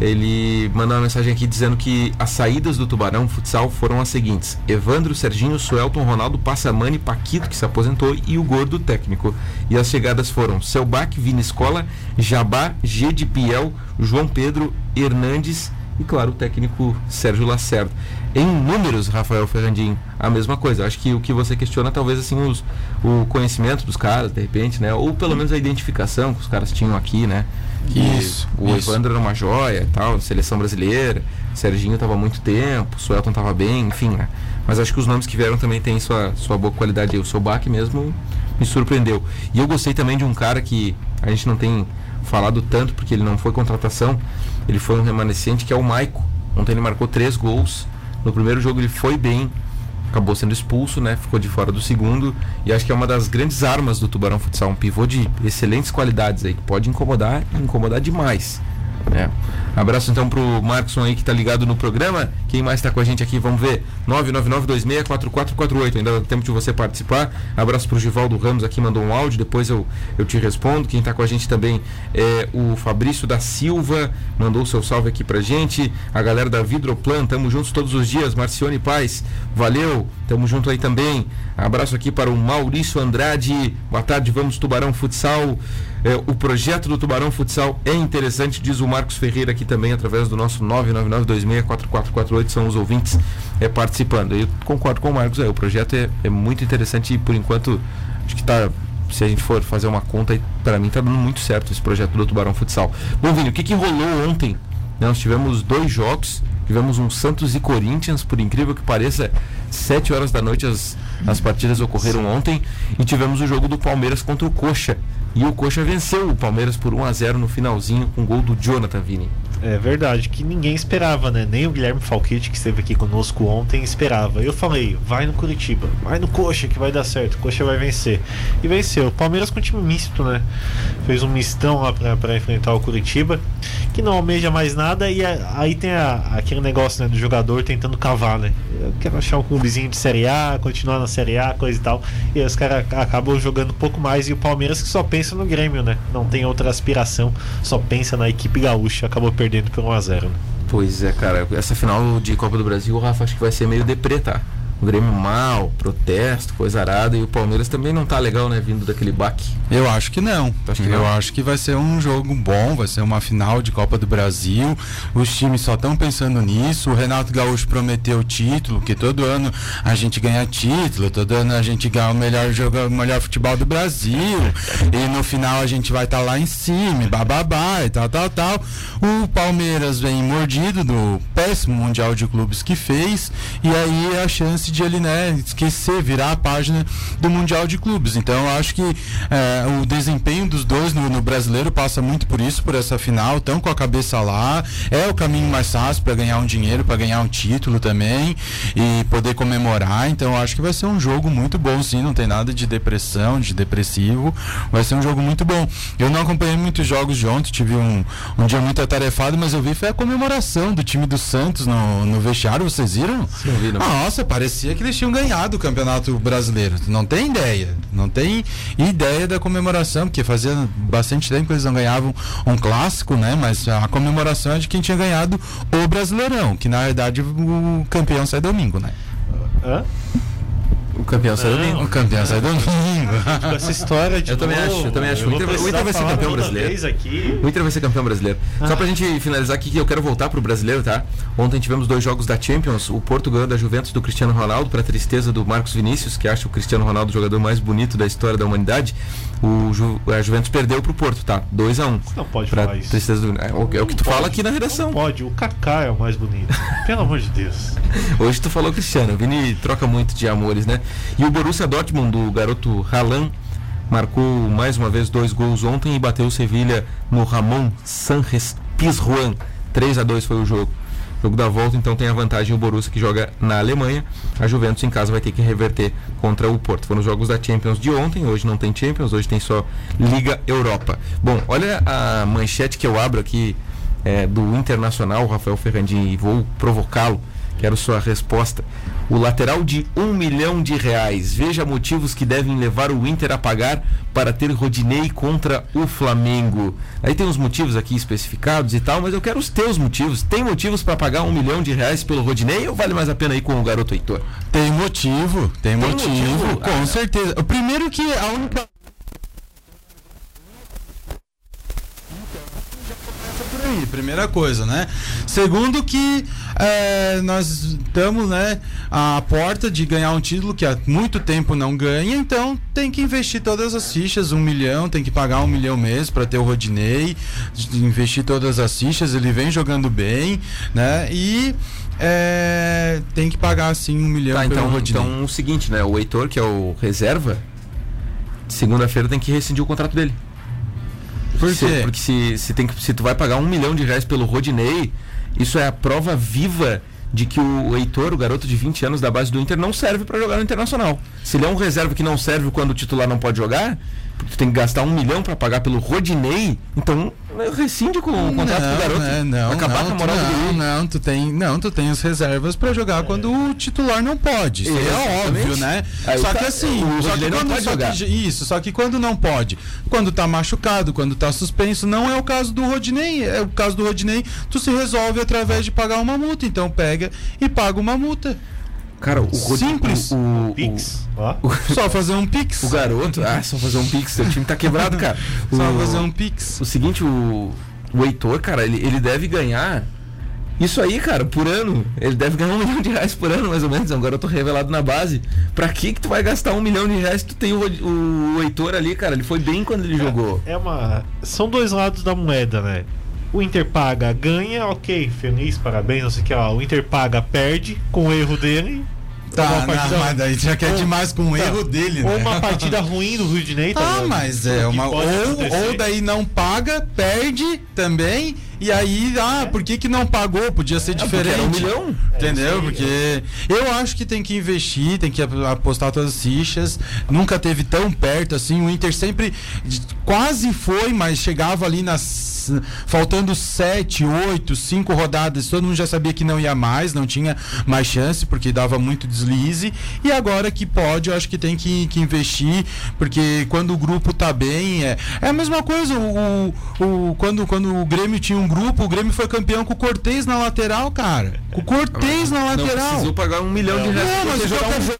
ele mandou uma mensagem aqui dizendo que as saídas do Tubarão Futsal foram as seguintes: Evandro, Serginho, Suelton, Ronaldo, Passamani, Paquito, que se aposentou, e o Gordo técnico. E as chegadas foram Selbac, Vini Escola, Jabá, G de Piel, João Pedro, Hernandes e, claro, o técnico Sérgio Lacerda. Em números, Rafael Ferrandinho, a mesma coisa. Acho que o que você questiona talvez assim os, o conhecimento dos caras, de repente, né? Ou pelo menos a identificação que os caras tinham aqui, né? Que isso, o isso. Evandro era uma joia tal, seleção brasileira, Serginho estava há muito tempo, o Suelton estava bem, enfim, né? Mas acho que os nomes que vieram também têm sua, sua boa qualidade. O Sobak mesmo me surpreendeu. E eu gostei também de um cara que a gente não tem falado tanto, porque ele não foi contratação, ele foi um remanescente, que é o Maico. Ontem ele marcou três gols. No primeiro jogo ele foi bem, acabou sendo expulso, né? Ficou de fora do segundo. E acho que é uma das grandes armas do Tubarão Futsal. Um pivô de excelentes qualidades aí, que pode incomodar e incomodar demais. Né? Abraço então pro Marcson aí que tá ligado no programa. Quem mais tá com a gente aqui? Vamos ver. 999264448. Ainda dá tempo de você participar. Abraço pro Givaldo Ramos aqui, mandou um áudio. Depois eu, eu te respondo. Quem tá com a gente também é o Fabrício da Silva. Mandou o seu salve aqui pra gente. A galera da Vidroplan. Tamo juntos todos os dias. Marcione Paz. Valeu. Tamo junto aí também. Abraço aqui para o Maurício Andrade. Boa tarde, vamos Tubarão Futsal. É, o projeto do Tubarão Futsal é interessante, diz o Marcos Ferreira aqui também, através do nosso 999264448, são os ouvintes é, participando. Eu concordo com o Marcos, é, o projeto é, é muito interessante e por enquanto acho que está se a gente for fazer uma conta, para mim está dando muito certo esse projeto do Tubarão Futsal. Bom, Vini, o que, que rolou ontem? Nós tivemos dois jogos, tivemos um Santos e Corinthians, por incrível que pareça, 7 horas da noite as, as partidas ocorreram ontem, e tivemos o jogo do Palmeiras contra o Coxa. E o Coxa venceu o Palmeiras por 1 a 0 no finalzinho com gol do Jonathan Vini. É verdade, que ninguém esperava, né? Nem o Guilherme Falquete, que esteve aqui conosco ontem, esperava. Eu falei, vai no Curitiba, vai no Coxa que vai dar certo, o Coxa vai vencer. E venceu. Palmeiras com time misto, né? Fez um mistão lá pra, pra enfrentar o Curitiba, que não almeja mais nada, e a, aí tem a, aquele negócio né, do jogador tentando cavar, né? Eu quero achar um clubezinho de Série A, continuar na Série A, coisa e tal. E aí os caras acabam jogando um pouco mais, e o Palmeiras que só pensa no Grêmio, né? Não tem outra aspiração, só pensa na equipe gaúcha, acabou perdendo perdendo por 1x0. Né? Pois é, cara. Essa final de Copa do Brasil, o Rafa, acho que vai ser meio deprê, tá? O Grêmio mal, protesto, coisa arada. E o Palmeiras também não tá legal, né? Vindo daquele baque. Eu acho que não. Acho que eu não. acho que vai ser um jogo bom, vai ser uma final de Copa do Brasil. Os times só estão pensando nisso. O Renato Gaúcho prometeu o título, que todo ano a gente ganha título, todo ano a gente ganha o melhor jogo, o melhor futebol do Brasil. E no final a gente vai estar lá em cima, bababá e tal, tal, tal. O Palmeiras vem mordido do péssimo Mundial de Clubes que fez. E aí é a chance de ele, né, esquecer, virar a página do Mundial de Clubes. Então eu acho que é, o desempenho dos dois no, no, brasileiro passa muito por isso, por essa final, estão com a cabeça lá, é o caminho mais fácil para ganhar um dinheiro, para ganhar um título também e poder comemorar. Então eu acho que vai ser um jogo muito bom, sim, não tem nada de depressão, de depressivo, vai ser um jogo muito bom. Eu não acompanhei muitos jogos de ontem, tive um, um dia muito atarefado, mas eu vi foi a comemoração do time do Santos no, no vestiário, vocês viram? Sim, vi, não. Nossa, parecia que eles tinham ganhado o Campeonato Brasileiro. Não tem ideia, não tem ideia da comemoração, porque fazia bastante tempo que eles não ganhavam um clássico, né? Mas a comemoração é de quem tinha ganhado o Brasileirão, que na verdade o campeão sai domingo, né? Hã? O campeão sai domingo. O campeão sai domingo. *laughs* Com essa história de Eu também novo, acho, eu também acho. O vou Inter, vai- o Inter vai ser campeão brasileiro. aqui. O Inter vai ser campeão brasileiro. Só pra gente finalizar aqui, que eu quero voltar pro brasileiro, tá? Ontem tivemos dois jogos da Champions. O Porto ganhou da Juventus do Cristiano Ronaldo, pra tristeza do Marcos Vinícius, que acha o Cristiano Ronaldo o jogador mais bonito da história da humanidade. O Ju- a Juventus perdeu pro Porto, tá? 2 a 1 Não pode Pra falar isso. do. É o, é o que tu fala aqui na redação. Pode, o Kaká é o mais bonito. Pelo amor de Deus. *laughs* Hoje tu falou Cristiano, o Vini troca muito de amores, né? E o Borussia Dortmund, do garoto Haaland, marcou mais uma vez dois gols ontem e bateu o Sevilha no Ramon Sanches Pizjuan. 3 a 2 foi o jogo. Jogo da volta, então tem a vantagem o Borussia que joga na Alemanha. A Juventus em casa vai ter que reverter contra o Porto. Foram os jogos da Champions de ontem, hoje não tem Champions, hoje tem só Liga Europa. Bom, olha a manchete que eu abro aqui é, do Internacional, Rafael Ferrandini, e vou provocá-lo. Quero sua resposta. O lateral de um milhão de reais. Veja motivos que devem levar o Inter a pagar para ter Rodinei contra o Flamengo. Aí tem uns motivos aqui especificados e tal, mas eu quero os teus motivos. Tem motivos para pagar um milhão de reais pelo Rodinei ou vale mais a pena ir com o garoto Heitor? Tem motivo, tem, motivo, motivo? com Ah. certeza. O primeiro que a única por aí, primeira coisa, né? Segundo que é, nós estamos, né, à porta de ganhar um título que há muito tempo não ganha, então tem que investir todas as fichas, um milhão, tem que pagar um milhão mês para ter o Rodinei, investir todas as fichas, ele vem jogando bem, né? E é, tem que pagar assim um milhão Tá, então, Rodinei. então o seguinte, né? O Heitor, que é o reserva, segunda-feira tem que rescindir o contrato dele. Por Se- quê? porque se, se, tem, que- se tu vai pagar um milhão de reais pelo Rodinei, isso é a prova viva de que o Heitor, o garoto de 20 anos da base do Inter, não serve pra jogar no Internacional. Se ele é um reserva que não serve quando o titular não pode jogar, porque tu tem que gastar um milhão pra pagar pelo Rodinei, então rescinde com o contrato do garoto. né, não, acabar não, com a moral tu, do não, não, tu tem, não, tu tem as reservas pra jogar quando o titular não pode. Isso é óbvio, né? Aí só tá- que assim, o só que não quando, pode só que- jogar. isso, só que quando não pode, quando tá machucado, quando tá suspenso, não é o caso do Rodinei, é o caso do Rodinei, tu se resolve através de pagar uma multa, então pega e paga uma multa. Cara, o. Simples. O, o, o, Pix. Ó. *laughs* Só fazer um pix. o garoto. Ah, só fazer um pix, teu time tá quebrado, cara. *laughs* Só O- fazer um pix. O seguinte, o, o Heitor, cara, ele, ele deve ganhar. Isso aí, cara, por ano. Ele deve ganhar um *laughs* milhão de reais por ano, mais ou menos. É um garoto revelado na base. Pra que que tu vai gastar um milhão de reais se tu tem o, o, o Heitor ali, cara? Ele foi bem quando ele jogou. É uma. São dois lados da moeda, né? O Inter paga, ganha, ok, feliz, parabéns, não sei o que, ó. O Inter paga, perde com o erro dele. Tá, não, mas daí já quer Ou- demais com o tá. erro dele, Ou né? uma partida ruim do Rudinei, tá Ah, mas é uma. Ou, acontecer. ou daí não paga, perde também. E aí, ah, por que, que não pagou? Podia ser porque diferente. um milhão. Entendeu? É, Porque eu acho que tem que investir, tem que ap- apostar todas as fichas. Nunca teve tão perto assim. O Inter sempre quase foi, mas chegava ali nas. Faltando sete, oito, cinco rodadas, todo mundo já sabia que não ia mais, não tinha mais chance, porque dava muito deslize. E agora que pode, eu acho que tem que, que investir, porque quando o grupo tá bem, é, é a mesma coisa. O, o, o- quando, quando o Grêmio tinha um grupo, o Grêmio foi campeão com o Cortez na lateral, cara. Com o Cortez na Não lateral. precisou pagar um milhão de reais Não, mas jogar um Botafogo- jogo.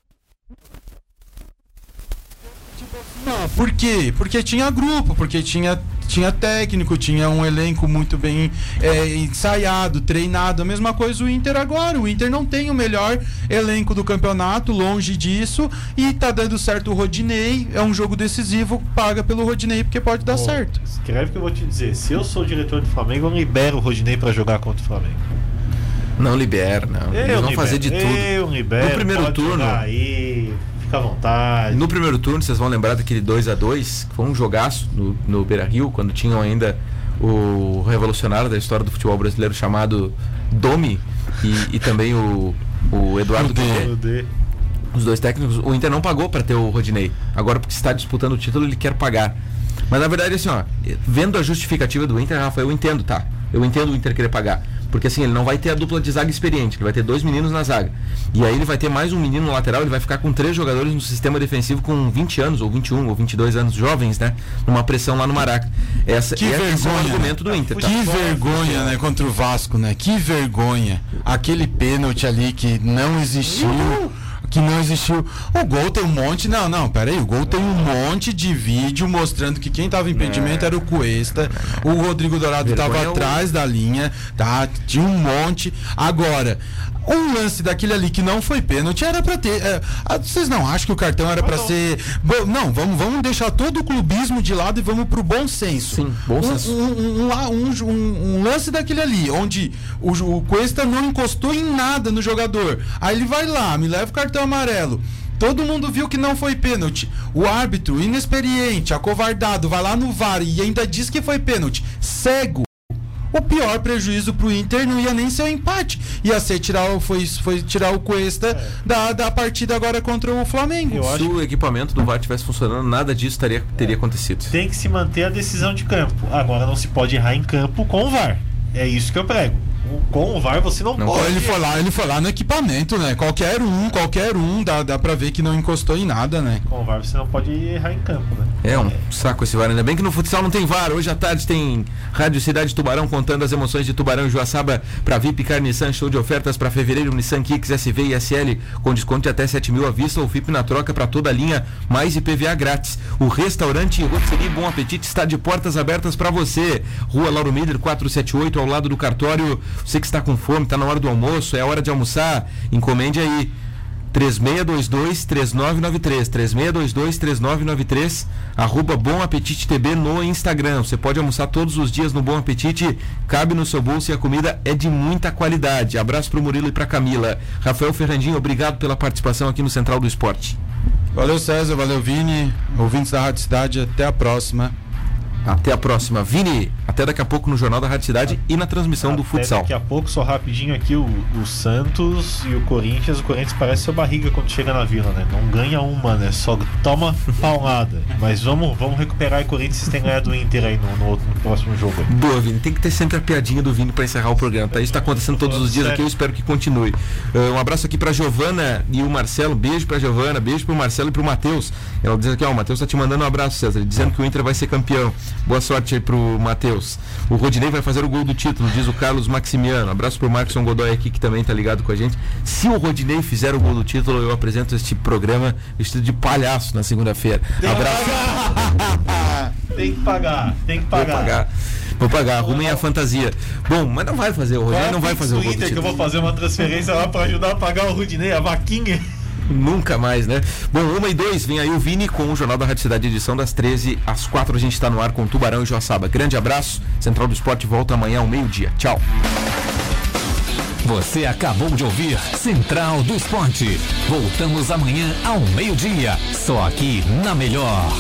Não, por quê? Porque tinha grupo, porque tinha, tinha técnico, tinha um elenco muito bem é, ensaiado, treinado. A mesma coisa o Inter agora. O Inter não tem o melhor elenco do campeonato, longe disso, e tá dando certo o Rodinei. É um jogo decisivo, paga pelo Rodinei porque pode dar Ó, certo. Escreve que eu vou te dizer. Se eu sou diretor do Flamengo, eu libero o Rodinei pra jogar contra o Flamengo. Não libera, não. Eles Eu vão libero. fazer de tudo. Eu libero. No primeiro turno- Aí, fica à vontade. No primeiro turno, vocês vão lembrar daquele 2 a 2 que foi um jogaço no, no Beira Rio, quando tinham ainda o revolucionário da história do futebol brasileiro chamado Domi e, e também o, o Eduardo D. Os dois técnicos, o Inter não pagou para ter o Rodinei. Agora, porque está disputando o título, ele quer pagar. Mas na verdade, assim, ó, vendo a justificativa do Inter, Rafa, eu entendo, tá? Eu entendo o Inter querer pagar. Porque assim, ele não vai ter a dupla de zaga experiente, ele vai ter dois meninos na zaga. E aí ele vai ter mais um menino no lateral, ele vai ficar com três jogadores no sistema defensivo com 20 anos, ou 21, ou 22 anos, jovens, né? Numa pressão lá no Maraca. Essa, Que é o vergonha, argumento do Inter, tá? Que vergonha, né, contra o Vasco, né? Que vergonha. Aquele pênalti ali que não existiu. Que não existiu. O gol tem um monte. Não, não, peraí. O gol tem um monte de vídeo mostrando que quem tava em impedimento era o Cuesta. O Rodrigo Dourado Vergonha tava é atrás da linha, tá? Tinha um monte. Agora, um lance daquele ali que não foi pênalti era pra ter. é, vocês não acham que o cartão era pra não. ser. Bom, não, vamos, vamos deixar todo o clubismo de lado e vamos pro bom senso. Sim, bom Um- senso. um, um- um- um lance daquele ali, onde o, o Cuesta não encostou em nada no jogador. Aí ele vai lá, me leva o cartão amarelo. Todo mundo viu que não foi pênalti. O árbitro, inexperiente, acovardado, vai lá no VAR e ainda diz que foi pênalti. Cego. O pior prejuízo pro Inter não ia nem ser o empate. Ia ser tirar, o- foi, foi tirar o Cuesta da, da partida agora contra o Flamengo. Eu Se o equipamento do VAR tivesse funcionando, nada disso teria, teria acontecido. tem que se manter a decisão de campo. Agora não se pode errar em campo com o VAR. É isso que eu prego. Com o VAR você não, Não pode. ele foi lá, ele foi lá no equipamento, né? Qualquer um, qualquer um, dá, dá pra ver que não encostou em nada, né? Com o VAR você não pode errar em campo, né? É um saco esse VAR. Ainda bem que no futsal não tem VAR. Hoje à tarde tem Rádio Cidade Tubarão contando as emoções de Tubarão e Joaçaba para VIP Car Nissan. Show de ofertas para fevereiro. Nissan Kicks SV e SL com desconto de até 7 mil à vista ou FIP na troca para toda a linha, mais IPVA grátis. O restaurante Rotisserie Bom Apetite está de portas abertas para você. Rua Lauro Miller 478 ao lado do cartório. Você que está com fome, está na hora do almoço, é hora de almoçar. Encomende aí. 3622-3993 3622-3993 arroba Bom Apetite TB no Instagram você pode almoçar todos os dias no Bom Apetite cabe no seu bolso e a comida é de muita qualidade abraço pro Murilo e pra Camila Rafael Ferrandinho, obrigado pela participação aqui no Central do Esporte Valeu, César. Valeu, Vini. Ouvintes da Rádio Cidade. Até a próxima. Até a próxima. Vini, até daqui a pouco no Jornal da Rádio Cidade e na transmissão do Até futsal. Daqui a pouco, só rapidinho aqui, o, o Santos e o Corinthians. O Corinthians parece sua barriga quando chega na vila, né? Não ganha uma, né? Só toma paulada. Mas vamos, vamos recuperar e o Corinthians tem ganhado o Inter aí no, no, outro- no próximo jogo. aí. Boa, Vini. Tem que ter sempre a piadinha do Vini pra encerrar o programa, tá? Isso tá acontecendo todos os dias aqui, eu espero que continue. Uh, um abraço aqui pra Giovana e o Marcelo. Beijo pra Giovana, beijo pro Marcelo e pro Matheus. Ela diz aqui, ó, o Matheus tá te mandando um abraço, César, dizendo que o Inter vai ser campeão. Boa sorte aí pro Matheus. O Rodinei vai fazer o gol do título, diz o Carlos Maximiano. Abraço pro Marcos Godoy aqui, que também tá ligado com a gente. Se o Rodinei fizer o gol do título, eu apresento este programa vestido de palhaço na segunda-feira. Abraço. Tem que pagar, tem que Vou pagar. pagar. Vou pagar, arrumem a fantasia. Bom, mas não vai fazer, o Rogério não vai fazer o gol do Inter que eu título. vou fazer uma transferência lá pra ajudar a pagar o Rudinei, a vaquinha. Nunca mais, né? Bom, uma e dois, vem aí o Vini com o Jornal da Rádio Cidade, edição das 13 às 4 a gente está no ar com Tubarão e Joaçaba. Grande abraço, Central do Esporte volta amanhã ao meio-dia. Tchau. Você acabou de ouvir Central do Esporte. Voltamos amanhã ao meio-dia, só aqui na Melhor.